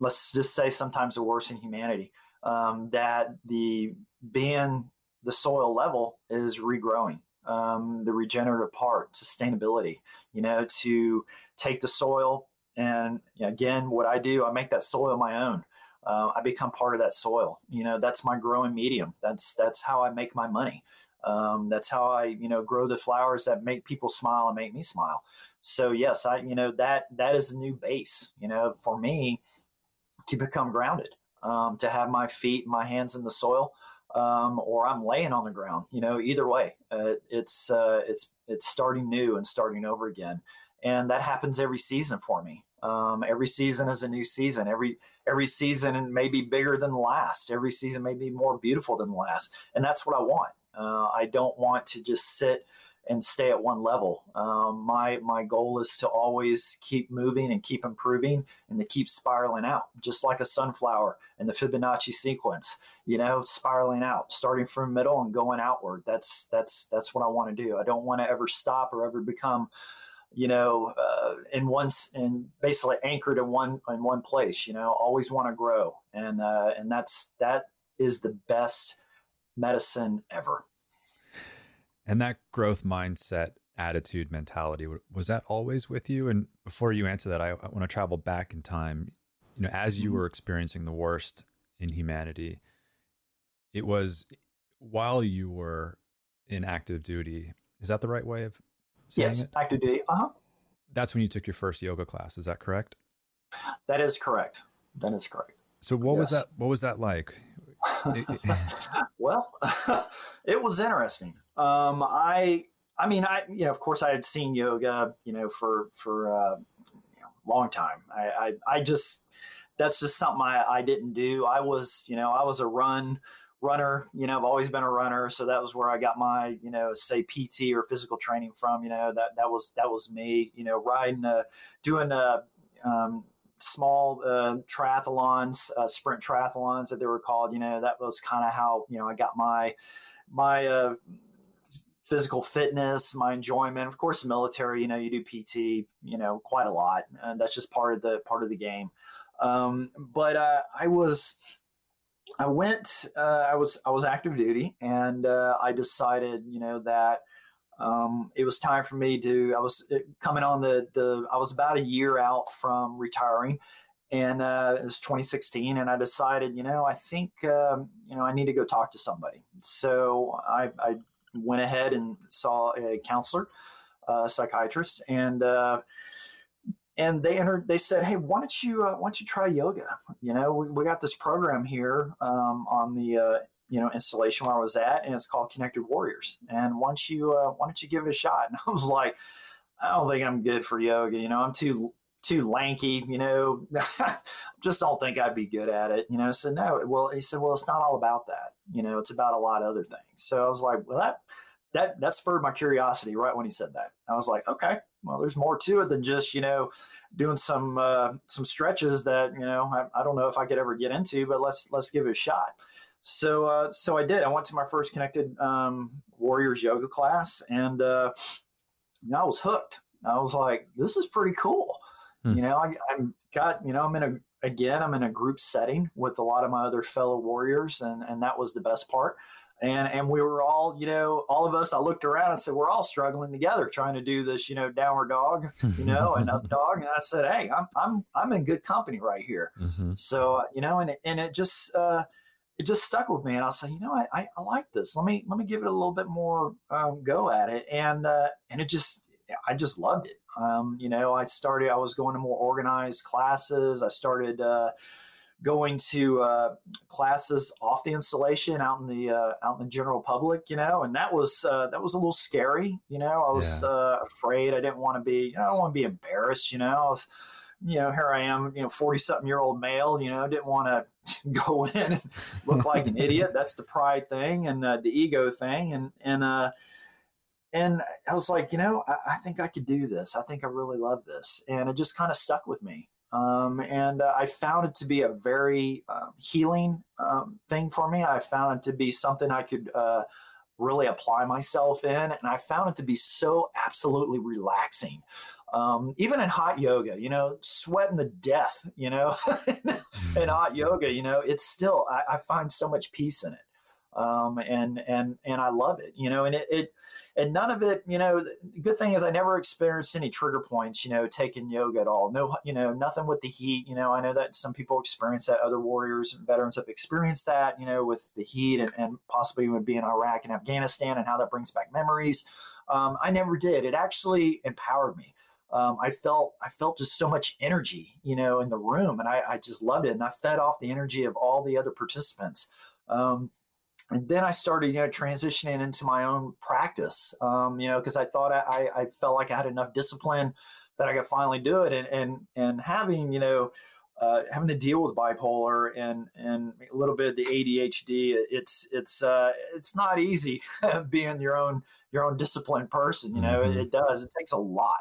let's just say sometimes the worst in humanity um, that the being the soil level is regrowing um, the regenerative part sustainability you know to take the soil and again what i do i make that soil my own. Uh, i become part of that soil. You know that's my growing medium. That's that's how i make my money. Um, that's how i you know grow the flowers that make people smile and make me smile. So yes i you know that that is a new base you know for me to become grounded um, to have my feet, my hands in the soil, um, or I'm laying on the ground. You know, either way, uh, it's uh, it's it's starting new and starting over again, and that happens every season for me. Um, every season is a new season. Every every season may be bigger than last. Every season may be more beautiful than last, and that's what I want. Uh, I don't want to just sit and stay at one level. Um, my my goal is to always keep moving and keep improving and to keep spiraling out, just like a sunflower in the Fibonacci sequence. You know, spiraling out, starting from middle and going outward. That's that's that's what I want to do. I don't want to ever stop or ever become you know, uh, in once and basically anchored in one in one place. You know, always want to grow, and uh, and that's that is the best medicine ever. And that growth mindset, attitude, mentality was that always with you? And before you answer that, I, I want to travel back in time. You know, as you mm-hmm. were experiencing the worst in humanity, it was while you were in active duty. Is that the right way of yes, it? active duty. Uh huh. That's when you took your first yoga class. Is that correct? That is correct. That is correct. So what yes. was that? What was that like? well, it was interesting. Um, I, I mean, I, you know, of course, I had seen yoga, you know, for for uh, you know, long time. I, I, I just that's just something I, I didn't do. I was, you know, I was a run runner. You know, I've always been a runner, so that was where I got my, you know, say PT or physical training from. You know, that that was that was me. You know, riding, uh, doing uh, um, small uh, triathlons, uh, sprint triathlons that they were called. You know, that was kind of how you know I got my my uh, physical fitness, my enjoyment. Of course, military. You know, you do PT. You know, quite a lot, and that's just part of the part of the game. Um, but uh, I was I went. Uh, I was I was active duty, and uh, I decided, you know, that um, it was time for me to. I was uh, coming on the the. I was about a year out from retiring, and uh, it was 2016, and I decided, you know, I think, um, you know, I need to go talk to somebody. So I, I went ahead and saw a counselor, a psychiatrist, and uh, and they entered they said hey why don't you uh, why don't you try yoga you know we, we got this program here um, on the uh, you know installation where i was at and it's called connected warriors. And once you uh, why don't you give it a shot? And i was like i don't think i'm good for yoga you know i'm too too lanky you know just don't think i'd be good at it you know. So no well he said well it's not all about that you know it's about a lot of other things. So i was like well that that that spurred my curiosity right when he said that. I was like okay well, there's more to it than just you know doing some uh, some stretches that you know I, I, don't know if I could ever get into, but let's let's give it a shot. So uh, so I did. I went to my first connected um, Warriors yoga class, and uh, I was hooked. I was like, this is pretty cool. Hmm. You know, I, I'm got you know I'm in a again I'm in a group setting with a lot of my other fellow warriors, and and that was the best part and and we were all you know all of us i looked around and said we're all struggling together trying to do this you know downward dog you know and up dog and i said hey i'm i'm i'm in good company right here mm-hmm. so uh, you know and and it just uh it just stuck with me and i said you know I, I, I like this let me let me give it a little bit more um, go at it and uh and it just i just loved it um you know i started i was going to more organized classes i started uh going to uh, classes off the installation out in the uh, out in the general public, you know, and that was uh, that was a little scary, you know. I was yeah. Uh, afraid. I didn't want to be. You know, I don't want to be embarrassed, you know. I was, you know, here I am, you know, forty something year old male, you know, didn't want to go in and look like an idiot. That's the pride thing and uh, the ego thing, and and uh, and I was like, you know, I, I, think I could do this. I think I really love this, and it just kind of stuck with me. Um, and uh, I found it to be a very um, healing um, thing for me. I found it to be something I could uh, really apply myself in, and I found it to be so absolutely relaxing. Um, even in hot yoga, you know, sweating the death, you know, in mm-hmm. hot yoga, you know, it's still I, I find so much peace in it um, and and and I love it, you know. And it, it and none of it, you know. The good thing is I never experienced any trigger points, you know, taking yoga at all. No, you know, nothing with the heat. You know, I know that some people experience that. Other warriors and veterans have experienced that, you know, with the heat and, and possibly would be in Iraq and Afghanistan and how that brings back memories. Um, I never did. It actually empowered me. Um, I felt I felt just so much energy, you know, in the room, and I, I, just loved it. And I fed off the energy of all the other participants. Um, and then I started, you know, transitioning into my own practice, um, you know, because I thought I, I felt like I had enough discipline that I could finally do it, and and and having, you know, uh, having to deal with bipolar and and a little bit of the ADHD, it's it's uh, it's not easy being your own your own disciplined person. You know, mm-hmm. it, it, does. It takes a lot.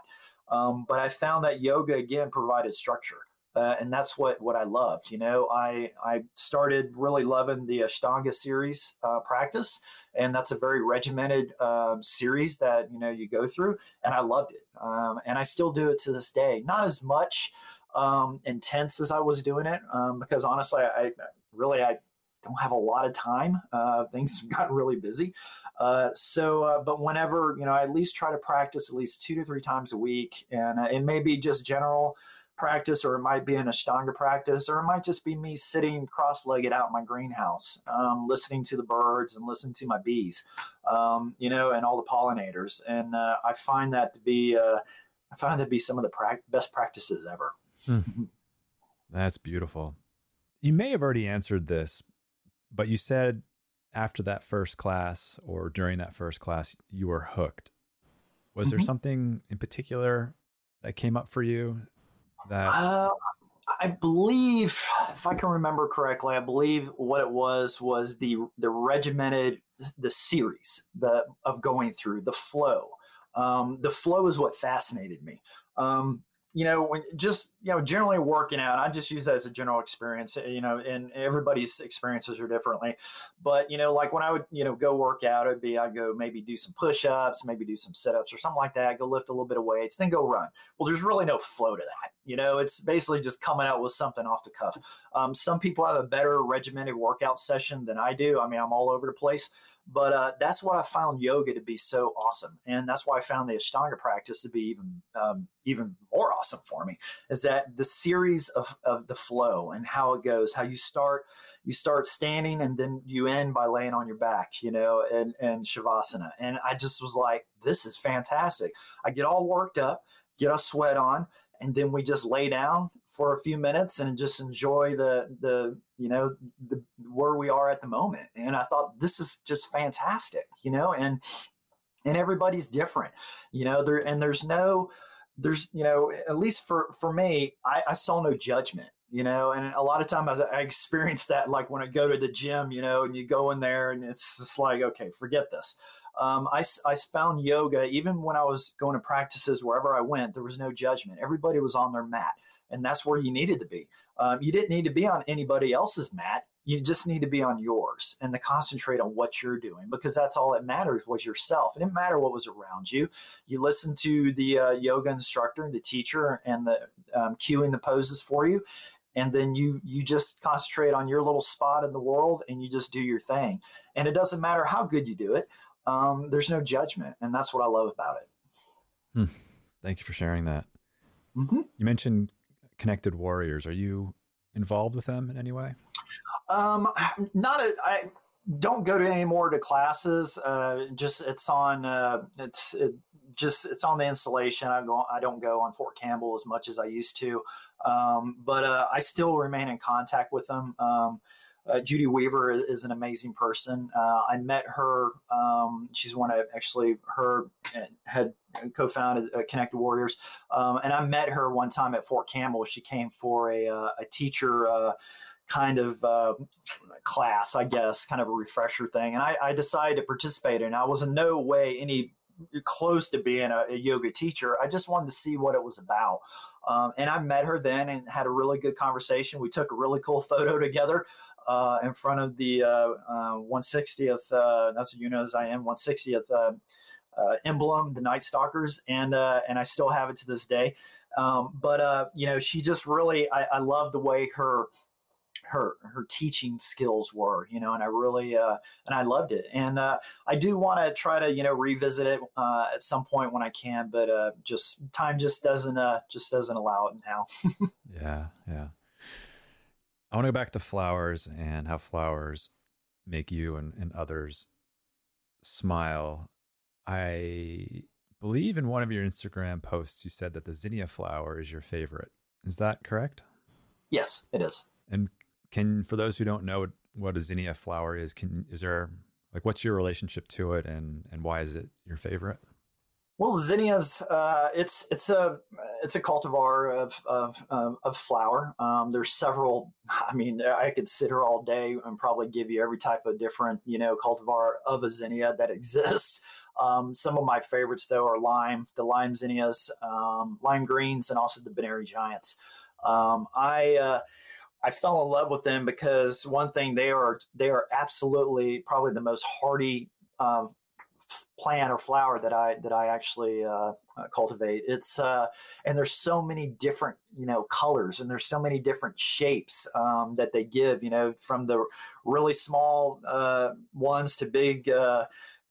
Um, but I found that yoga again provided structure uh, and that's what what I loved. You know, I I started really loving the Ashtanga series uh, practice, and that's a very regimented um, series that you know you go through, and I loved it, um, and I still do it to this day. Not as much um, intense as I was doing it, um, because honestly, I really I don't have a lot of time. Uh, things have gotten really busy. Uh, so, uh, but whenever, you know, I at least try to practice at least two to three times a week. And uh, it may be just general practice, or it might be an Ashtanga practice, or it might just be me sitting cross legged out in my greenhouse, um, listening to the birds and listening to my bees, um, you know, and all the pollinators. And uh, I find that to be, uh, I find that to be some of the pra- best practices ever. Hmm. That's beautiful. You may have already answered this, but you said after that first class or during that first class, you were hooked. Was mm-hmm. there something in particular that came up for you? That uh, I believe, if I can remember correctly, I believe what it was was the the regimented the series the of going through the flow. Um, the flow is what fascinated me. Um, you know, when just, you know, generally working out, I just use that as a general experience, eh, you know, and everybody's experiences are differently. But, you know, like when I would, you know, go work out, it'd be, I'd go maybe do some push ups, maybe do some sit ups or something like that, go lift a little bit of weights, then go run. Well, there's really no flow to that. You know, it's basically just coming out with something off the cuff. Um, some people have a better regimented workout session than I do. I mean, I'm all over the place. But uh, that's why I found yoga to be so awesome, and that's why I found the Ashtanga practice to be even um, even more awesome for me. Is that the series of, of the flow and how it goes, how you start you start standing and then you end by laying on your back, you know, and, and Shavasana. And I just was like, this is fantastic. I get all worked up, get a sweat on, and then we just lay down for a few minutes and just enjoy the the you know the, where we are at the moment and i thought this is just fantastic you know and and everybody's different you know there and there's no there's you know at least for for me i, I saw no judgment you know and a lot of times I, I experienced that like when i go to the gym you know and you go in there and it's just like okay forget this um, I, I found yoga even when i was going to practices wherever i went there was no judgment everybody was on their mat and that's where you needed to be. Um, you didn't need to be on anybody else's mat. You just need to be on yours and to concentrate on what you're doing because that's all that matters was yourself. It didn't matter what was around you. You listen to the uh, yoga instructor, and the teacher, and the um, cueing the poses for you, and then you you just concentrate on your little spot in the world and you just do your thing. And it doesn't matter how good you do it. Um, there's no judgment, and that's what I love about it. Hmm. Thank you for sharing that. Mm-hmm. You mentioned Connected Warriors. Are you involved with them in any way? Um, not a, I don't go to any more to classes. Uh, just it's on. Uh, it's it just it's on the installation. I go. I don't go on Fort Campbell as much as I used to, um, but uh, I still remain in contact with them. Um, uh, Judy Weaver is, is, an amazing person. Uh, I met her. Um, she's one of actually her uh, had co-founded uh, Connected Warriors, um, and I met her one time at Fort Campbell. She came for a, uh, a teacher uh, kind of class, I guess, kind of a refresher thing, and I, I, decided to participate. And I was in no way any close to being a, a yoga teacher. I just wanted to see what it was about. Um, and I met her then and had a really good conversation. We took a really cool photo together uh, in front of the uh, 160th, uh, that's you know as I am 160th uh, uh, emblem, the Night Stalkers, and and I still have it to this day. Um, but you know, she just really I, I love the way her her her teaching skills were you know and i really uh, and i loved it and uh, i do want to try to you know revisit it uh, at some point when i can but uh, just time just doesn't uh, just doesn't allow it now yeah yeah I want to go back to flowers and how flowers make you and, and others smile. I believe in one of your Instagram posts, you said that the zinnia flower is your favorite. Is that correct? Yes, it is. And can, for those who don't know what a zinnia flower is, can, is there, like, what's your relationship to it and, and why is it your favorite? Well, zinnias, uh, it's it's a it's a cultivar of of, of flower. Um, there's several. I mean, I could sit here all day and probably give you every type of different you know cultivar of a zinnia that exists. Um, some of my favorites though are lime, the lime zinnias, um, lime greens, and also the Benary giants. Um, I uh, I fell in love with them because one thing they are they are absolutely probably the most hardy uh, plant or flower that I that I actually uh, uh, cultivate. It's uh, and there's so many different you know colors and there's so many different shapes um, that they give. You know, from the really small uh, ones to big uh,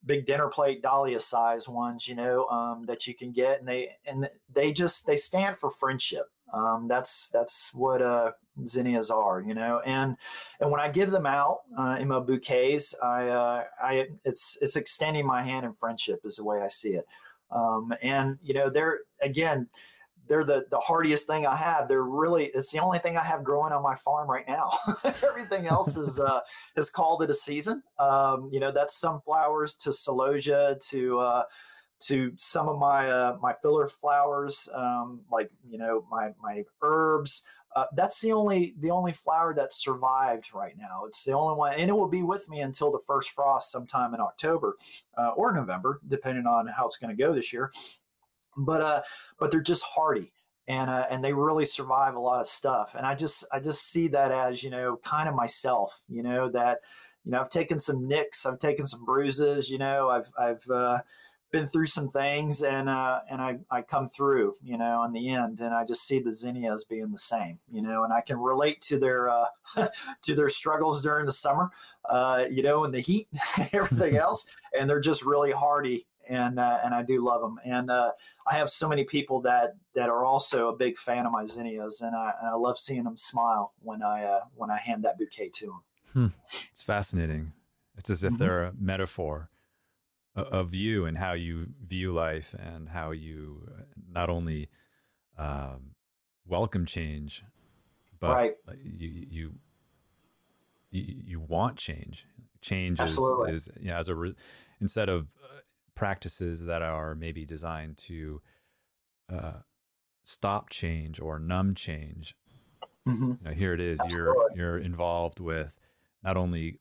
big dinner plate dahlia size ones. You know um, that you can get, and they and they just they stand for friendship. Um, that's that's what uh, zinnias are, you know. And and when I give them out uh, in my bouquets, I uh, I it's it's extending my hand in friendship is the way I see it. Um, and you know, they're again, they're the the hardiest thing I have. They're really it's the only thing I have growing on my farm right now. Everything else is uh, has called it a season. Um, you know, that's sunflowers to celosia to uh, to some of my uh, my filler flowers, um, like you know my my herbs. Uh, that's the only the only flower that survived right now. It's the only one, and it will be with me until the first frost sometime in October uh, or November, depending on how it's going to go this year. But uh, but they're just hardy, and uh, and they really survive a lot of stuff. And I just I just see that as you know kind of myself. You know that you know I've taken some nicks, I've taken some bruises. You know I've I've uh, been through some things and uh, and I, I come through, you know, in the end, and I just see the zinnias being the same, you know, and I can relate to their uh, to their struggles during the summer, uh, you know, and the heat, everything else, and they're just really hardy, and uh, and I do love them, and uh, I have so many people that that are also a big fan of my zinnias, and I, and I love seeing them smile when I uh, when I hand that bouquet to them. Hmm. It's fascinating. It's as if mm-hmm. they're a metaphor of you and how you view life and how you uh, not only um, welcome change, but right. you, you you want change. Change is, is you know, as a re- instead of uh, practices that are maybe designed to uh, stop change or numb change. Mm-hmm. You know, here it is. Absolutely. You're you're involved with not only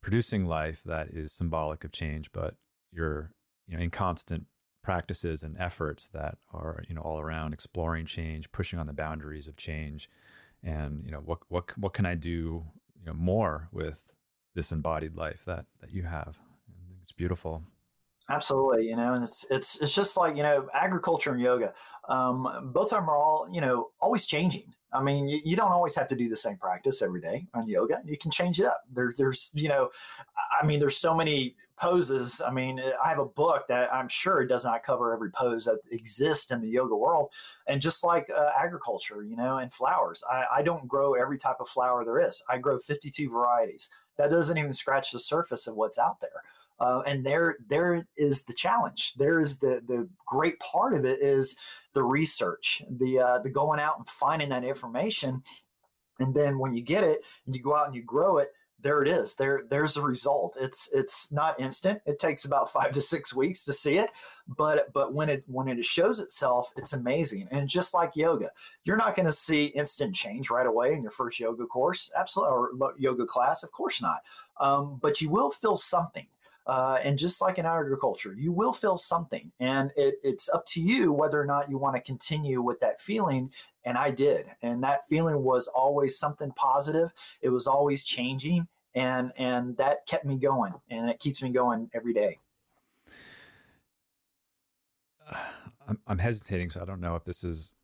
producing life that is symbolic of change, but you're you know in constant practices and efforts that are you know all around exploring change, pushing on the boundaries of change, and you know what what what can I do you know more with this embodied life that that you have? It's beautiful. Absolutely, you know, and it's it's it's just like you know agriculture and yoga. Um, both of them are all you know always changing. I mean, you, you, don't always have to do the same practice every day on yoga. You can change it up. There, there's, you know, I mean, there's so many poses. I mean, I have a book that I'm sure does not cover every pose that exists in the yoga world. And just like uh, agriculture, you know, and flowers, I, I don't grow every type of flower there is. I grow 52 varieties. That doesn't even scratch the surface of what's out there. Uh, and there, there is the challenge. There is the the great part of it is the research, the uh, the going out and finding that information, and then when you get it and you go out and you grow it, there it is. There there's the result. It's it's not instant. It takes about five to six weeks to see it, but but when it when it shows itself, it's amazing. And just like yoga, you're not going to see instant change right away in your first yoga course, absolutely, or yoga class, of course not. Um, but you will feel something uh, and just like in agriculture, you will feel something, and it, it's up to you whether or not you want to continue with that feeling. And I did, and that feeling was always something positive. It was always changing, and and that kept me going, and it keeps me going every day. I'm, I'm hesitating, so I don't know if this is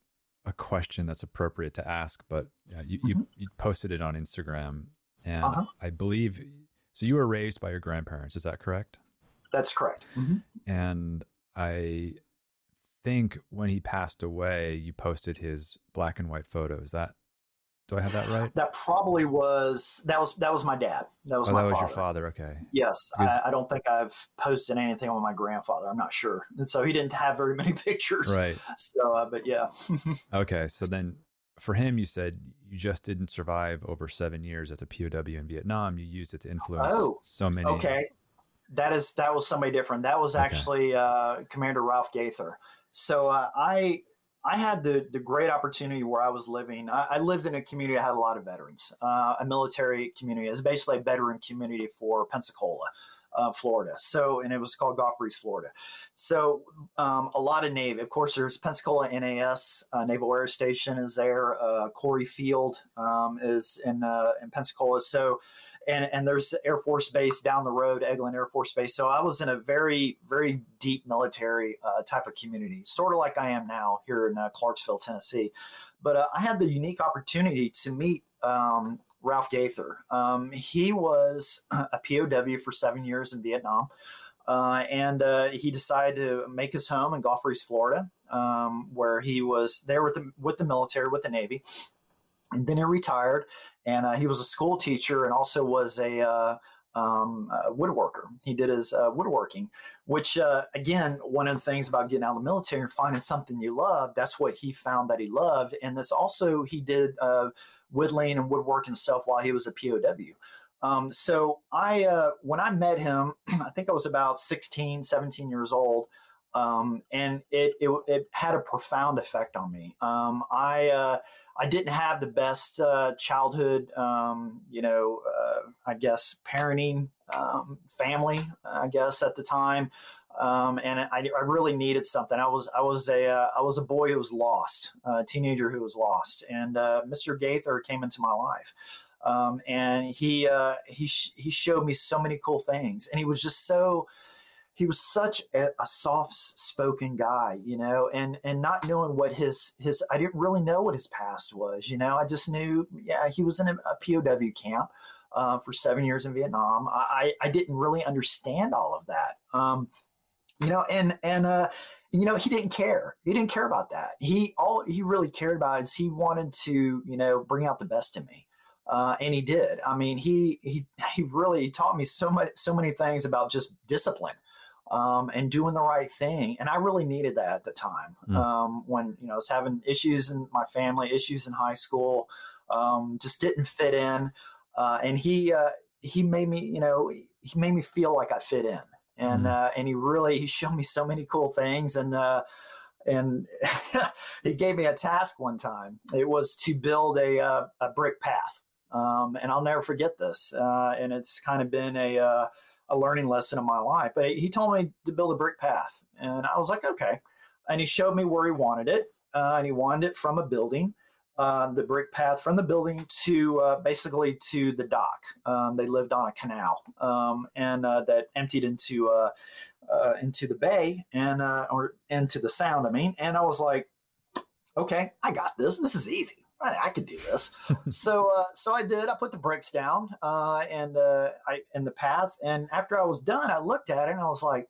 a question that's appropriate to ask, but yeah, you, mm-hmm. you, you posted it on Instagram, and uh-huh. I believe so you were raised by your grandparents, is that correct? That's correct. Mm-hmm. And I think when he passed away, you posted his black and white photo. Is that do I have that right? That probably was that was that was my dad. That was oh, my that was father. your father. Okay. Yes, I, I, don't think I've posted anything on my grandfather. I'm not sure, and so he didn't have very many pictures. Right. So, uh, but yeah. okay, so then for him, you said you just didn't survive over seven years as a POW in Vietnam. You used it to influence oh, so many. Okay, that is that was somebody different. That was okay. actually uh, Commander Ralph Gaither. So uh, I I had the the great opportunity where I was living. I, I lived in a community that had a lot of veterans. Uh, a military community. It's basically a veteran community for Pensacola. Uh, Florida. So, and it was called Gulf Breeze, Florida. So, um, a lot of Navy. Of course, there's Pensacola NAS, uh, Naval Air Station is there. Uh, Corry Field um, is in uh, in Pensacola. So, and and there's Air Force Base down the road, Eglin Air Force Base. So I was in a very very deep military uh, type of community, sort of like I am now here in uh, Clarksville, Tennessee. But I had the unique opportunity to meet um, Ralph Gaither. Um, he was a POW for seven years in Vietnam. Uh, and uh, he decided to make his home in Gulf Breeze, Florida, um, where he was there with the with the military, with the Navy, and then he retired. And uh, he was a school teacher and also was a, uh, um, woodworker. He did his uh, woodworking, which uh, again, one of the things about getting out of the military and finding something you love, that's what he found that he loved. And this also he did whittling and woodworking stuff while he was a POW. Um, so I, uh, when I met him, I think I was about 16, 17 years old. Um, and it, it, it, had a profound effect on me. Um, I, uh, I didn't have the best uh, childhood, um, you know, uh, I guess parenting um, family, I guess at the time. Um, and I, I, really needed something. I was I was a uh, I was a boy who was lost, a teenager who was lost, and uh, Mr. Gaither came into my life, um, and he uh, he sh- he showed me so many cool things, and he was just so he was such a, a soft spoken guy, you know, and and not knowing what his his I didn't really know what his past was, you know. I just knew, yeah, he was in a, a POW camp. Uh, for seven years in Vietnam, I, I didn't really understand all of that. Um, you know, and and uh, you know, he didn't care. He didn't care about that. He all he really cared about is he wanted to, you know, bring out the best in me. Uh, and he did. I mean, he he he really taught me so much, so many things about just discipline um, and doing the right thing. And I really needed that at the time mm. um, when you know I was having issues in my family, issues in high school, um, just didn't fit in. Uh, and he uh, he made me, you know, he made me feel like I fit in and mm. uh, and he really he showed me so many cool things and uh, and he gave me a task one time. It was to build a uh, a brick path, um, and I'll never forget this. Uh, and it's kind of been a uh, a learning lesson in my life. But he told me to build a brick path, and I was like, okay. And he showed me where he wanted it, uh, and he wanted it from a building uh, the brick path from the building to uh, basically to the dock. Um, they lived on a canal um, and uh, that emptied into uh, uh, into the bay and uh, or into the sound. I mean, and I was like, okay, I got this. This is easy. I, I could do this. so so I did. I put the bricks down and I in the path. And after I was done, I looked at it and I was like,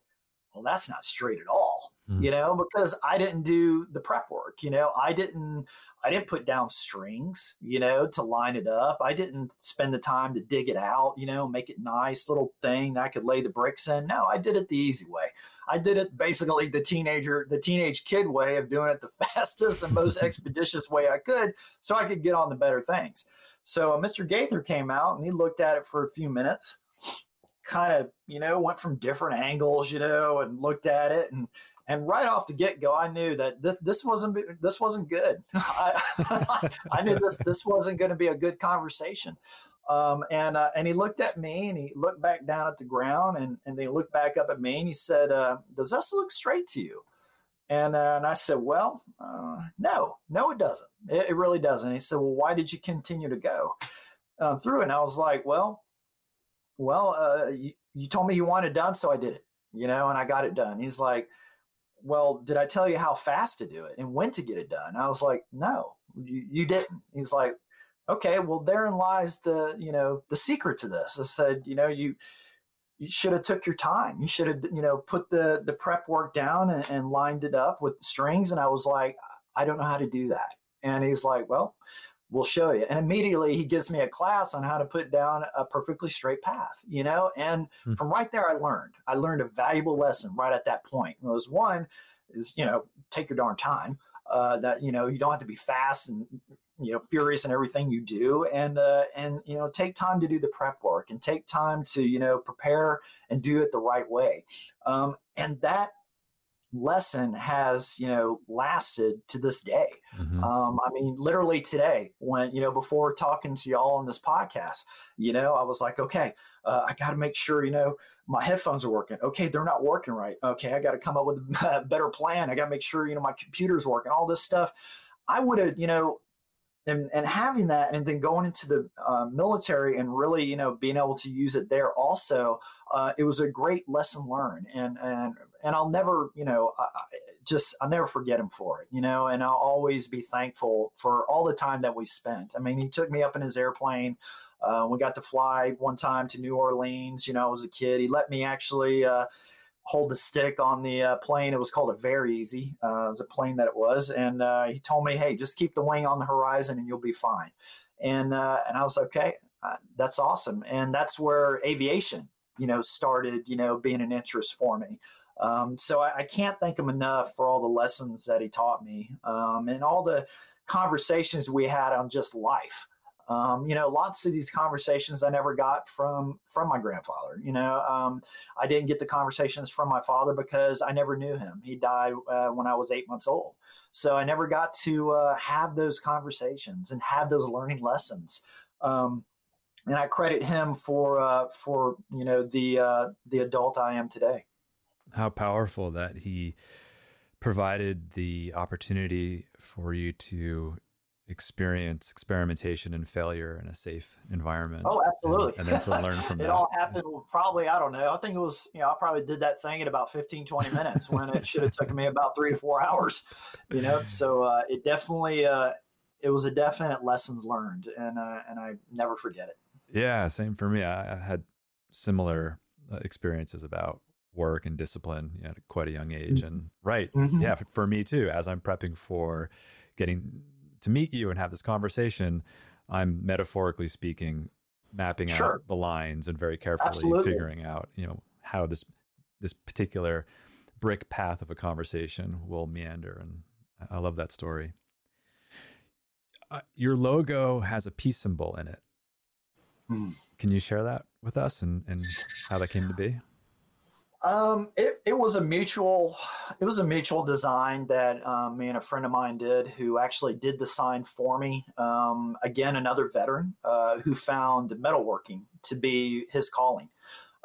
well, that's not straight at all. Mm. You know, because I didn't do the prep work. You know, I didn't I didn't put down strings, you know, to line it up. I didn't spend the time to dig it out, you know, make it nice little thing that I could lay the bricks in. No, I did it the easy way. I did it basically the teenager, the teenage kid way of doing it the fastest and most expeditious way I could so I could get on the better things. So uh, Mr. Gaither came out and he looked at it for a few minutes, kind of, you know, went from different angles, you know, and looked at it and and right off the get go, I knew that this, this wasn't this wasn't good. I, I knew this this wasn't going to be a good conversation. Um, and uh, and he looked at me and he looked back down at the ground and and then he looked back up at me and he said, uh, "Does this look straight to you?" And uh, and I said, "Well, uh, no, no, it doesn't. It, it, really doesn't." he said, "Well, why did you continue to go um, through? And I was like, "Well, well, uh, you, you told me you wanted done, so I did it." You know, and I got it done. He's like, well, did I tell you how fast to do it and when to get it done? I was like, no, you, you didn't. He's like, okay, well, therein lies the, you know, the secret to this. I said, you know, you, you should have took your time. You should have, you know, put the, the prep work down and, and lined it up with strings. And I was like, I don't know how to do that. And he's like, well, we'll show you. And immediately he gives me a class on how to put down a perfectly straight path, you know? And mm-hmm. from right there, I learned. I learned a valuable lesson right at that point. It was one is, you know, take your darn time. Uh, that, you know, you don't have to be fast and, you know, furious in everything you do. And, uh, and, you know, take time to do the prep work and take time to, you know, prepare and do it the right way. Um, and that lesson has you know lasted to this day mm-hmm. um, i mean literally today when you know before talking to y'all on this podcast you know i was like okay uh, i got to make sure you know my headphones are working. Okay, they're not working right. Okay, I got to come up with a better plan. I got to make sure you know my computer's working. All this stuff. I would have, you know, and and having that, and then going into the uh, military and really, you know, being able to use it there also. Uh, it was a great lesson learned, and and and I'll never, you know, I, just I'll never forget him for it, you know, and I'll always be thankful for all the time that we spent. I mean, he took me up in his airplane. Uh, we got to fly one time to New Orleans. You know, I was a kid. He let me actually uh, hold the stick on the uh, plane. It was called a VariEze. Uh, it was a plane that it was, and uh, he told me, "Hey, just keep the wing on the horizon, and you'll be fine." And uh, and I was okay. that's awesome, and that's where aviation, you know, started. You know, being an interest for me. Um, so I, I, can't thank him enough for all the lessons that he taught me um, and all the conversations we had on just life. Um, you know, lots of these conversations I never got from from my grandfather. You know, um, I didn't get the conversations from my father because I never knew him. He died uh, when I was eight months old, so I never got to uh, have those conversations and have those learning lessons. Um, and I credit him for uh, for you know the uh, the adult I am today. How powerful that he provided the opportunity for you to experience experimentation and failure in a safe environment. Oh, absolutely. And, and then to learn from it that. all happened probably, I don't know. I think it was, you know, I probably did that thing in about 15, 20 minutes when it should have taken me about three to four hours, you know? So uh, it definitely, uh, it was a definite lessons learned and, uh, and I never forget it. Yeah. Same for me. I, I had similar uh, experiences about work and discipline you know, at quite a young age. Mm-hmm. And right. Mm-hmm. Yeah. For me too, as I'm prepping for getting to meet you and have this conversation, I'm metaphorically speaking, mapping sure. out the lines and very carefully Absolutely. figuring out, you know, how this this particular brick path of a conversation will meander. And I love that story. Uh, your logo has a peace symbol in it. Mm. Can you share that with us and, and how that came to be? Um, it, it was a mutual, it was a mutual design that um, me and a friend of mine did, who actually did the sign for me. Um, again, another veteran uh, who found metalworking to be his calling.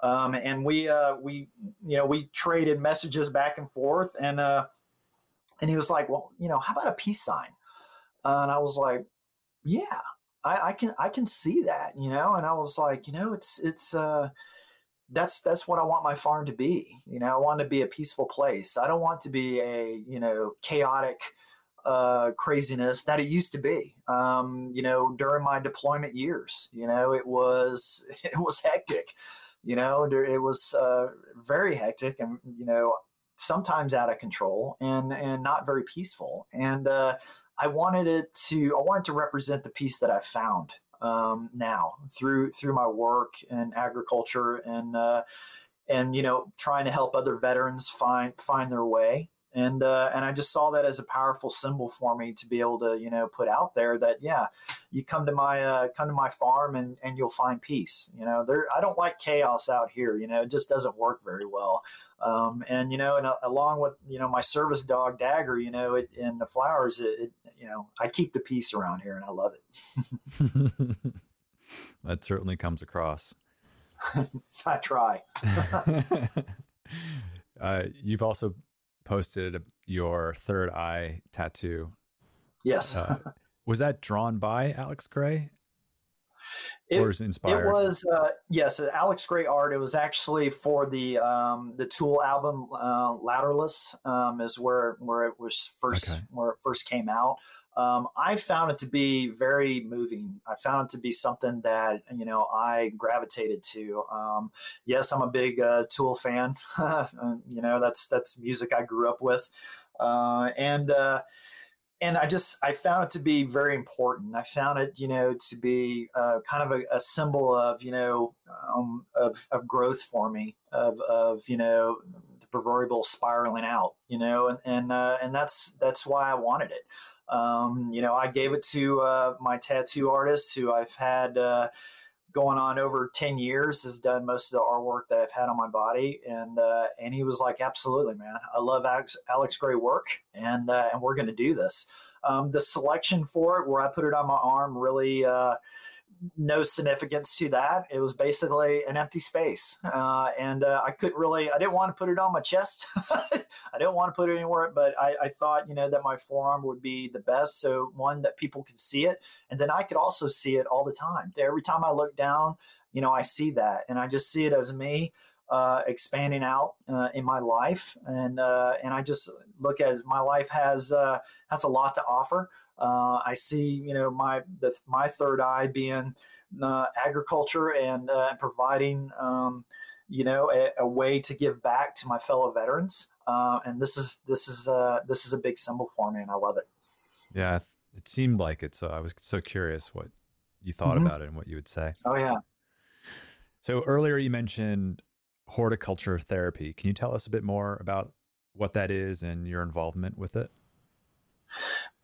Um, and we, uh, we, you know, we traded messages back and forth, and uh, and he was like, "Well, you know, how about a peace sign?" Uh, and I was like, "Yeah, I, I can, I can see that," you know. And I was like, "You know, it's, it's." Uh, that's that's what I want my farm to be. You know, I want to be a peaceful place. I don't want to be a you know chaotic uh, craziness that it used to be. Um, you know, during my deployment years, you know, it was it was hectic. You know, it was uh, very hectic, and you know, sometimes out of control and and not very peaceful. And uh, I wanted it to I wanted to represent the peace that I found um, now through through my work in agriculture and uh, and you know trying to help other veterans find find their way. And uh, and I just saw that as a powerful symbol for me to be able to you know put out there that yeah you come to my uh, come to my farm and and you'll find peace. You know there I don't like chaos out here. You know it just doesn't work very well um, and you know and uh, along with you know my service dog Dagger you know it, in the flowers it, it you know I keep the peace around here and I love it that certainly comes across I try uh, you've also posted your third eye tattoo. Yes. uh, was that drawn by Alex Grey? It, or was inspired? It was uh, yes, Alex Grey art. It was actually for the um, the Tool album uh, Lateralus um, is where where it was first okay. where it first came out. Um, I found it to be very moving. I found it to be something that you know I gravitated to. Um, yes, I'm a big uh, Tool fan. you know that's that's music I grew up with, uh, and uh, and I just I found it to be very important. I found it you know to be uh, kind of a, a, symbol of you know um, of, of growth for me of of you know the proverbial spiraling out. You know, and and uh, and that's that's why I wanted it. Um, you know, I gave it to uh, my tattoo artist who I've had uh, going on over 10 years, has done most of the artwork that I've had on my body. And, uh, and he was like, absolutely, man. I love Alex, Alex Grey work and, uh, and we're going to do this. Um, the selection for it, where I put it on my arm, really, uh, no significance to that. It was basically an empty space, uh, and uh, I couldn't really. I didn't want to put it on my chest. I didn't want to put it anywhere, but I, I, thought you know that my forearm would be the best. So one that people could see it, and then I could also see it all the time. Every time I look down, you know, I see that, and I just see it as me. Uh, expanding out uh, in my life, and uh, and I just look at my life has uh, has a lot to offer. Uh, I see, you know, my the, my third eye being uh, agriculture and uh, providing, um, you know, a, a, way to give back to my fellow veterans. Uh, and this is this is uh, this is a big symbol for me, and I love it. Yeah, it seemed like it. So I was so curious what you thought mm-hmm. about it and what you would say. Oh yeah. So earlier you mentioned horticulture therapy. Can you tell us a bit more about what that is and your involvement with it?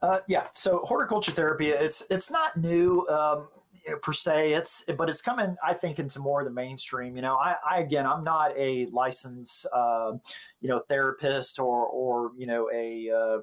Uh, yeah. So horticulture therapy, it's it's not new. Um, you know, per se it's but it's coming i think into more of the mainstream you know i, I again i'm not a licensed uh, you know therapist or or you know a uh,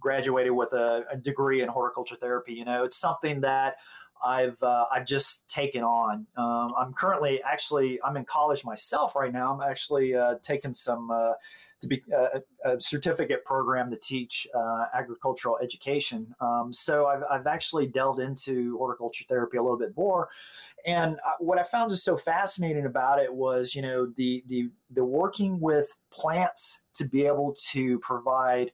graduated with a, a, degree in horticulture therapy you know it's something that I've uh, I've just taken on. Um, I'm currently actually I'm in college myself right now. I'm actually uh, taking some uh, to be a, a certificate program to teach uh, agricultural education. Um, so I've, I've actually delved into horticulture therapy a little bit more. And uh, what I found just so fascinating about it was, you know, the the the working with plants to be able to provide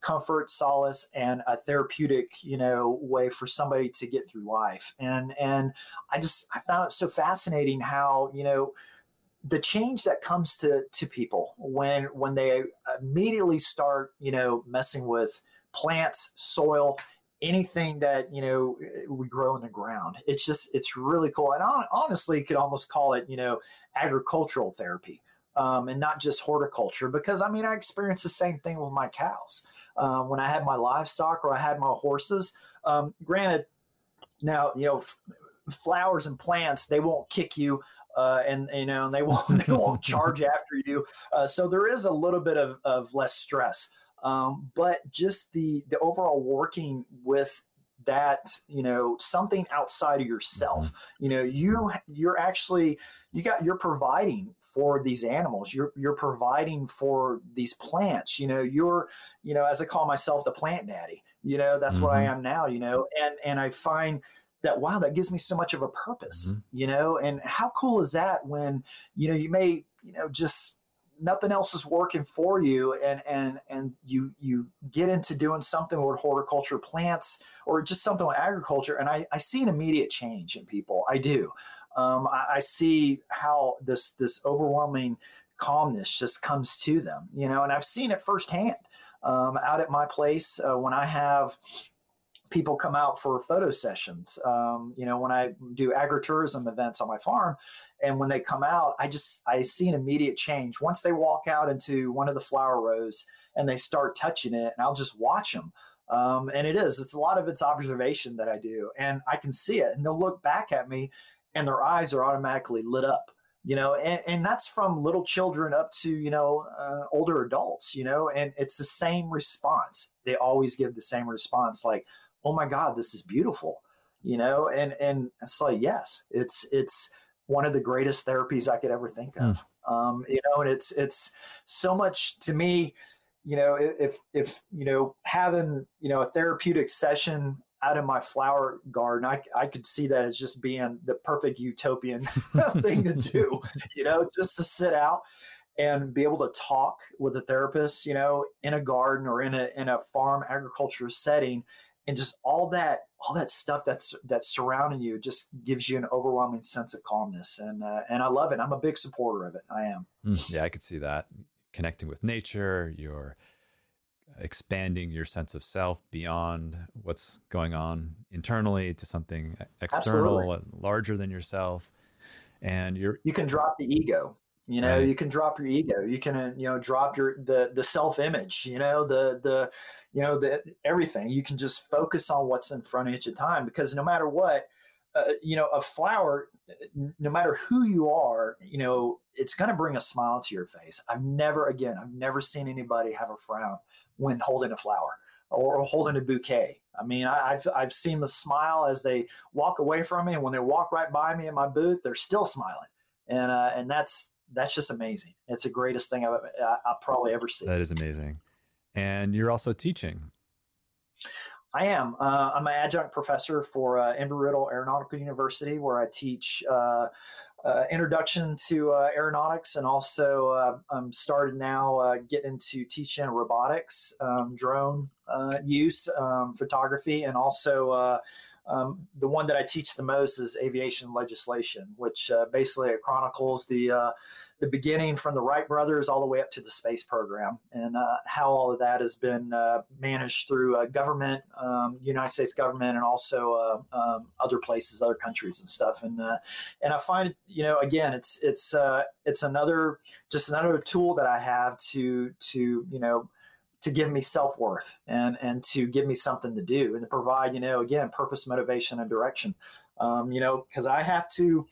comfort, solace, and a therapeutic, you know, way for somebody to get through life. And and I just I found it so fascinating how you know the change that comes to to people when when they immediately start you know messing with plants soil anything that you know we grow in the ground. It's just it's really cool. And honestly you could almost call it you know agricultural therapy um, and not just horticulture because i mean i experienced the same thing with my cows. Um, when i had my livestock or i had my horses um, granted now you know f- flowers and plants they won't kick you uh, and you know and they won't they won't charge after you. Uh, so there is a little bit of, of less stress, um, but just the the overall working with that you know something outside of yourself. Mm-hmm. You know you you're actually you got you're providing for these animals you're you're providing for these plants you know you're you know as i call myself the plant daddy you know that's mm-hmm. what i mm-hmm. am now you know and and i find that wow that gives me so much of a purpose mm-hmm. you know? And how cool is that when you know you may you know just nothing else is working for you and and and you you get into doing something with horticulture plants or just something with agriculture and i, I see an immediate change in people. I do. Um, I, I see how this this overwhelming calmness just comes to them you know? And i've seen it firsthand um, out at my place uh, when i have people come out for photo sessions. Um, you know, when I do agritourism events on my farm, and when they come out, I just I see an immediate change once they walk out into one of the flower rows and they start touching it, and I'll just watch them. Um, and it is it's a lot of it's observation that I do, and I can see it, and they'll look back at me, and their eyes are automatically lit up you know and, and that's from little children up to you know uh, older adults you know and it's the same response they always give the same response like oh my god this is beautiful you know and and it's like yes it's it's one of the greatest therapies i could ever think of mm. um, you know and it's it's so much to me you know if if you know having you know a therapeutic session out of my flower garden i, I could see that as just being the perfect utopian thing to do you know just to sit out and be able to talk with a therapist you know in a garden or in a in a farm agriculture setting and just all that all that stuff that's that's surrounding you just gives you an overwhelming sense of calmness and uh, and I love it. I'm a big supporter of it. I am. Mm, yeah, I could see that connecting with nature. You're expanding your sense of self beyond what's going on internally to something external, Absolutely. larger than yourself, and you're you can drop the ego you know right. you can drop your ego you can uh, you know drop your the the self image you know the the you know the everything you can just focus on what's in front of you at the time because no matter what uh, you know a flower no matter who you are you know it's going to bring a smile to your face i've never again i've never seen anybody have a frown when holding a flower or holding a bouquet. I mean, I, have I've seen the smile as they walk away from me, and when they walk right by me in my booth, they're still smiling, and uh, and that's that's just amazing. It's the greatest thing I've I, probably ever seen. That is amazing, and you're also teaching. I am. Uh, I'm an adjunct professor for uh, Embry-Riddle Aeronautical University, where I teach uh, uh, introduction to uh, aeronautics, and also uh, I'm started now uh, getting into teaching robotics, um, drone uh, use, um, photography, and also uh, um, the one that I teach the most is aviation legislation, which basically it chronicles the the beginning from the Wright brothers all the way up to the space program, and uh, how all of that has been uh, managed through uh, government, um, United States government, and also uh, um, other places, other countries, and stuff. And uh, and I find, you know, again, it's it's uh, it's another just another tool that I have to to you know to give me self worth and and to give me something to do and to provide, you know, again, purpose, motivation, and direction. Um, you know, because I have to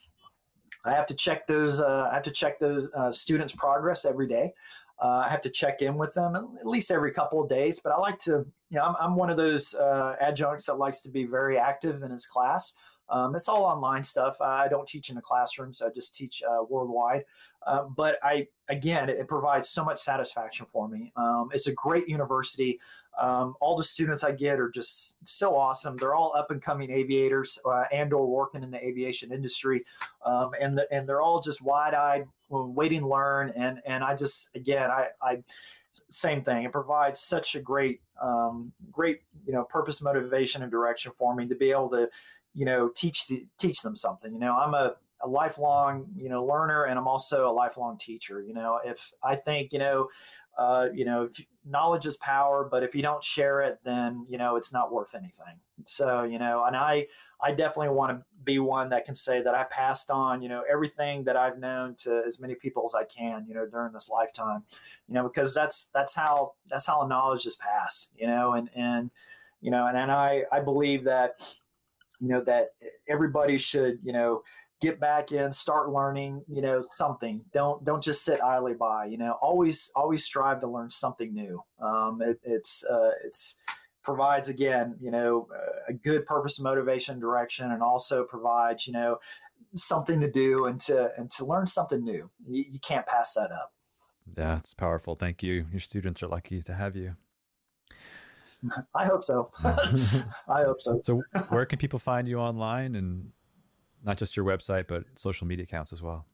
I have to check those. Uh, I have to check those uh, students' progress every day. Uh, I have to check in with them at least every couple of days. But I like to, you know, I'm, I'm one of those uh, adjuncts that likes to be very active in his class. Um, it's all online stuff. I don't teach in the classroom, so I just teach uh, worldwide. Uh, but I, again, it, provides so much satisfaction for me. Um, it's a great university. Um, all the students I get are just so awesome. They're all up and coming aviators uh, and or working in the aviation industry, um, and the, and they're all just wide eyed, waiting to learn. And and I just again, I, I same thing. It provides such a great um, great you know purpose, motivation, and direction for me to be able to you know teach the, teach them something. You know, I'm a a lifelong you know learner and i'm also a lifelong teacher you know if i think you know uh, you know, knowledge is power, but if you don't share it, then you know it's not worth anything. So you know, and I I definitely want to be one that can say that I passed on you know everything that I've known to as many people as I can you know during this lifetime, you know, because that's that's how that's how knowledge is passed, you know, and and you know, and and I I believe that you know that everybody should you know get back in start learning you know something. Don't don't just sit idly by you know always always strive to learn something new. Um, it, it's uh, it's provides again you know a good purpose motivation direction and also provides you know something to do and to and to learn something new. You, you can't pass that up. Yeah it's powerful. Thank you. Your students are lucky to have you. I hope so. I hope so. so, where can people find you online and not just your website, but social media accounts as well.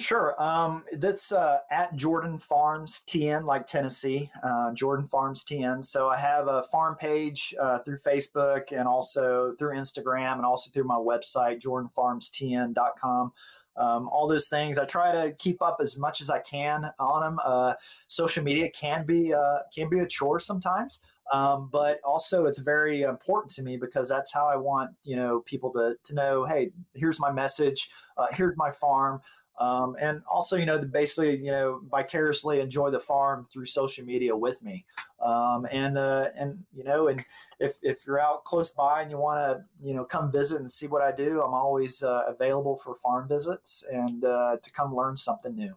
Sure. Um, that's uh, at Jordan Farms TN, like Tennessee, uh, Jordan Farms TN. So I have a farm page uh, through Facebook and also through Instagram and also through my website, jordanfarmstn.com. Um, all those things. I try to keep up as much as I can on them. Uh, social media can be uh, can be a chore sometimes, um, but also, it's very important to me because that's how I want you know people to to know. Hey, here's my message. Uh, here's my farm. Um, and also, you know, basically, you know, vicariously enjoy the farm through social media with me. Um, and uh, and you know, and if if you're out close by and you want to, you know, come visit and see what I do, I'm always uh, available for farm visits and uh, to come learn something new.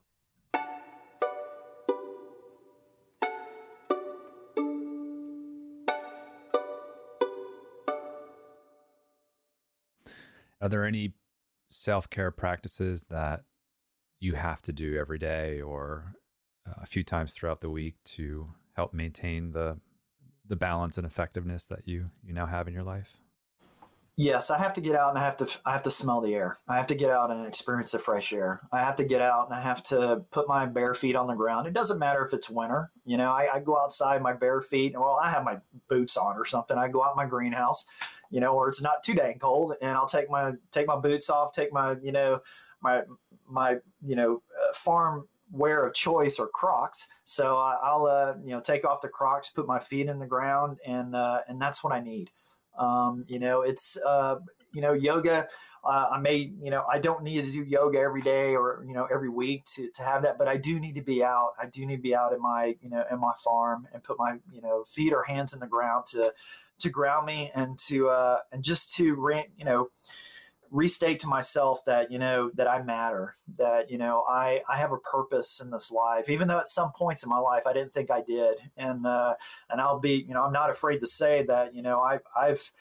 Are there any self care practices that you have to do every day or uh, a few times throughout the week to help maintain the the balance and effectiveness that you you now have in your life? Yes, I have to get out and I have to I have to smell the air. I have to get out and experience the fresh air. I have to get out and I have to put my bare feet on the ground. It doesn't matter if it's winter. You know, I, I go outside my bare feet. Well, I have my boots on or something. I go out my greenhouse you know, or it's not too dang cold, and I'll take my take my boots off, take my you know my my you know uh, farm wear of choice or Crocs. So I, will uh, you know take off the Crocs, put my feet in the ground, and uh, and that's what I need. Um, you know, it's uh, you know yoga. Uh, I may you know I don't need to do yoga every day or you know every week to, to have that, but I do need to be out. I do need to be out in my you know in my farm and put my you know feet or hands in the ground to to ground me and to uh, and just to re- you know restate to myself that you know that I matter, that you know I I have a purpose in this life, even though at some points in my life I didn't think I did, and uh, and I'll be you know I'm not afraid to say that you know I've I've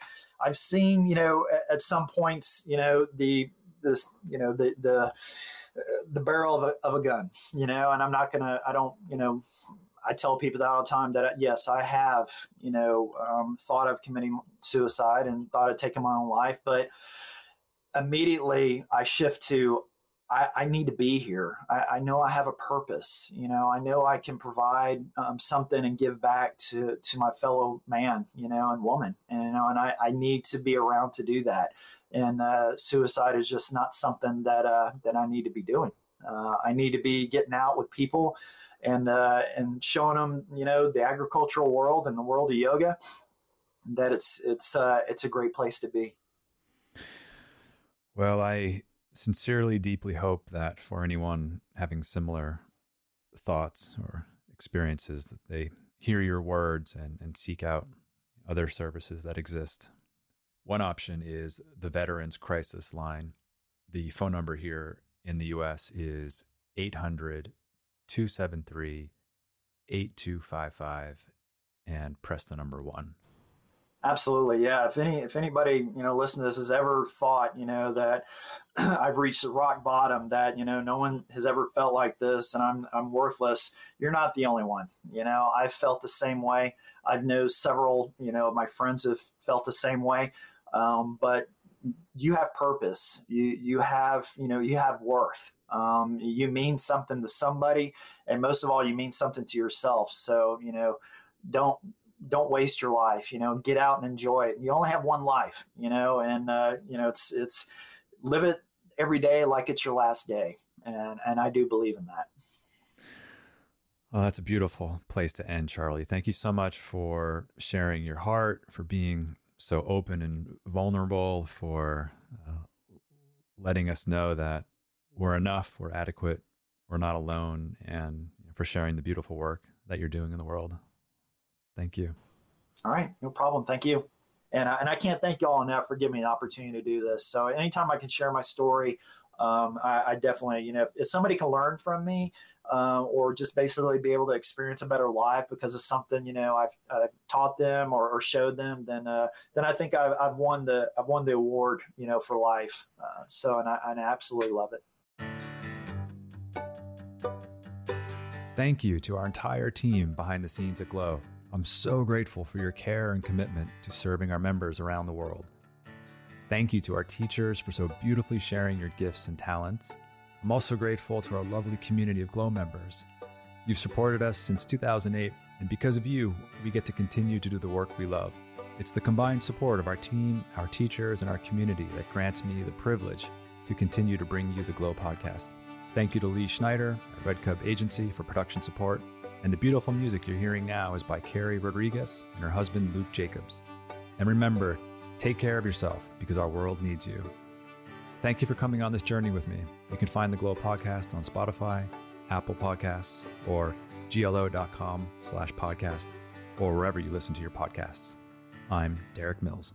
I've seen you know at, at some points you know the this you know the the the barrel of a, of a gun you know and i'm not gonna i don't you know I tell people that all the time that yes, I have, you know, um, thought of committing suicide and thought of taking my own life, but immediately I shift to I, I need to be here. I, I, know I have a purpose. You know, I know I can provide um, something and give back to to my fellow man, you know, and woman. And you know, and I, I need to be around to do that. And uh, suicide is just not something that uh, that I need to be doing. Uh, I need to be getting out with people and uh, and showing them, you know, the agricultural world and the world of yoga that it's it's uh, it's a great place to be. Well, I sincerely, deeply hope that for anyone having similar thoughts or experiences, that they hear your words and, and seek out other services that exist. One option is the Veterans Crisis Line. The phone number here in the US is 800 273 8255 and press the number one. Absolutely, yeah. If any if anybody you know listen to this has ever thought you know that I've reached the rock bottom, that you know no one has ever felt like this, and I'm I'm worthless. You're not the only one. You know I've felt the same way. I've know several you know my friends have felt the same way. Um, but you have purpose. You you have you know you have worth. Um, you mean something to somebody, and most of all, you mean something to yourself. So you know, don't don't waste your life. You know, get out and enjoy it. You only have one life. You know, and uh, you know it's it's live it every day like it's your last day, and and I do believe in that. Well, that's a beautiful place to end, Charley. Thank you so much for sharing your heart, for being so open and vulnerable, for uh, letting us know that we're enough, we're adequate, we're not alone, and for sharing the beautiful work that you're doing in the world. Thank you. All right, no problem. Thank you. And I, and I can't thank y'all enough for giving me the opportunity to do this. So anytime I can share my story, um, I, I, definitely, you know, if, if, somebody can learn from me uh, or just basically be able to experience a better life because of something, you know, I've, I've taught them or, or, showed them, then uh, then I think I've, I've, won the I've won the award, you know, for life. Uh, so and I, and I absolutely love it. Thank you to our entire team behind the scenes at Glo. I'm so grateful for your care and commitment to serving our members around the world. Thank you to our teachers for so beautifully sharing your gifts and talents. I'm also grateful to our lovely community of Glo members. You've supported us since 2008, and because of you, we get to continue to do the work we love. It's the combined support of our team, our teachers, and our community that grants me the privilege to continue to bring you the Glo podcast. Thank you to Lee Schneider, our Red Cup agency, for production support. And the beautiful music you're hearing now is by Carrie Rodriguez and her husband Luke Jacobs. And remember, take care of yourself because our world needs you. Thank you for coming on this journey with me. You can find the Glo podcast on Spotify, Apple Podcasts, or glo.com slash podcast, or wherever you listen to your podcasts. I'm Derik Mills.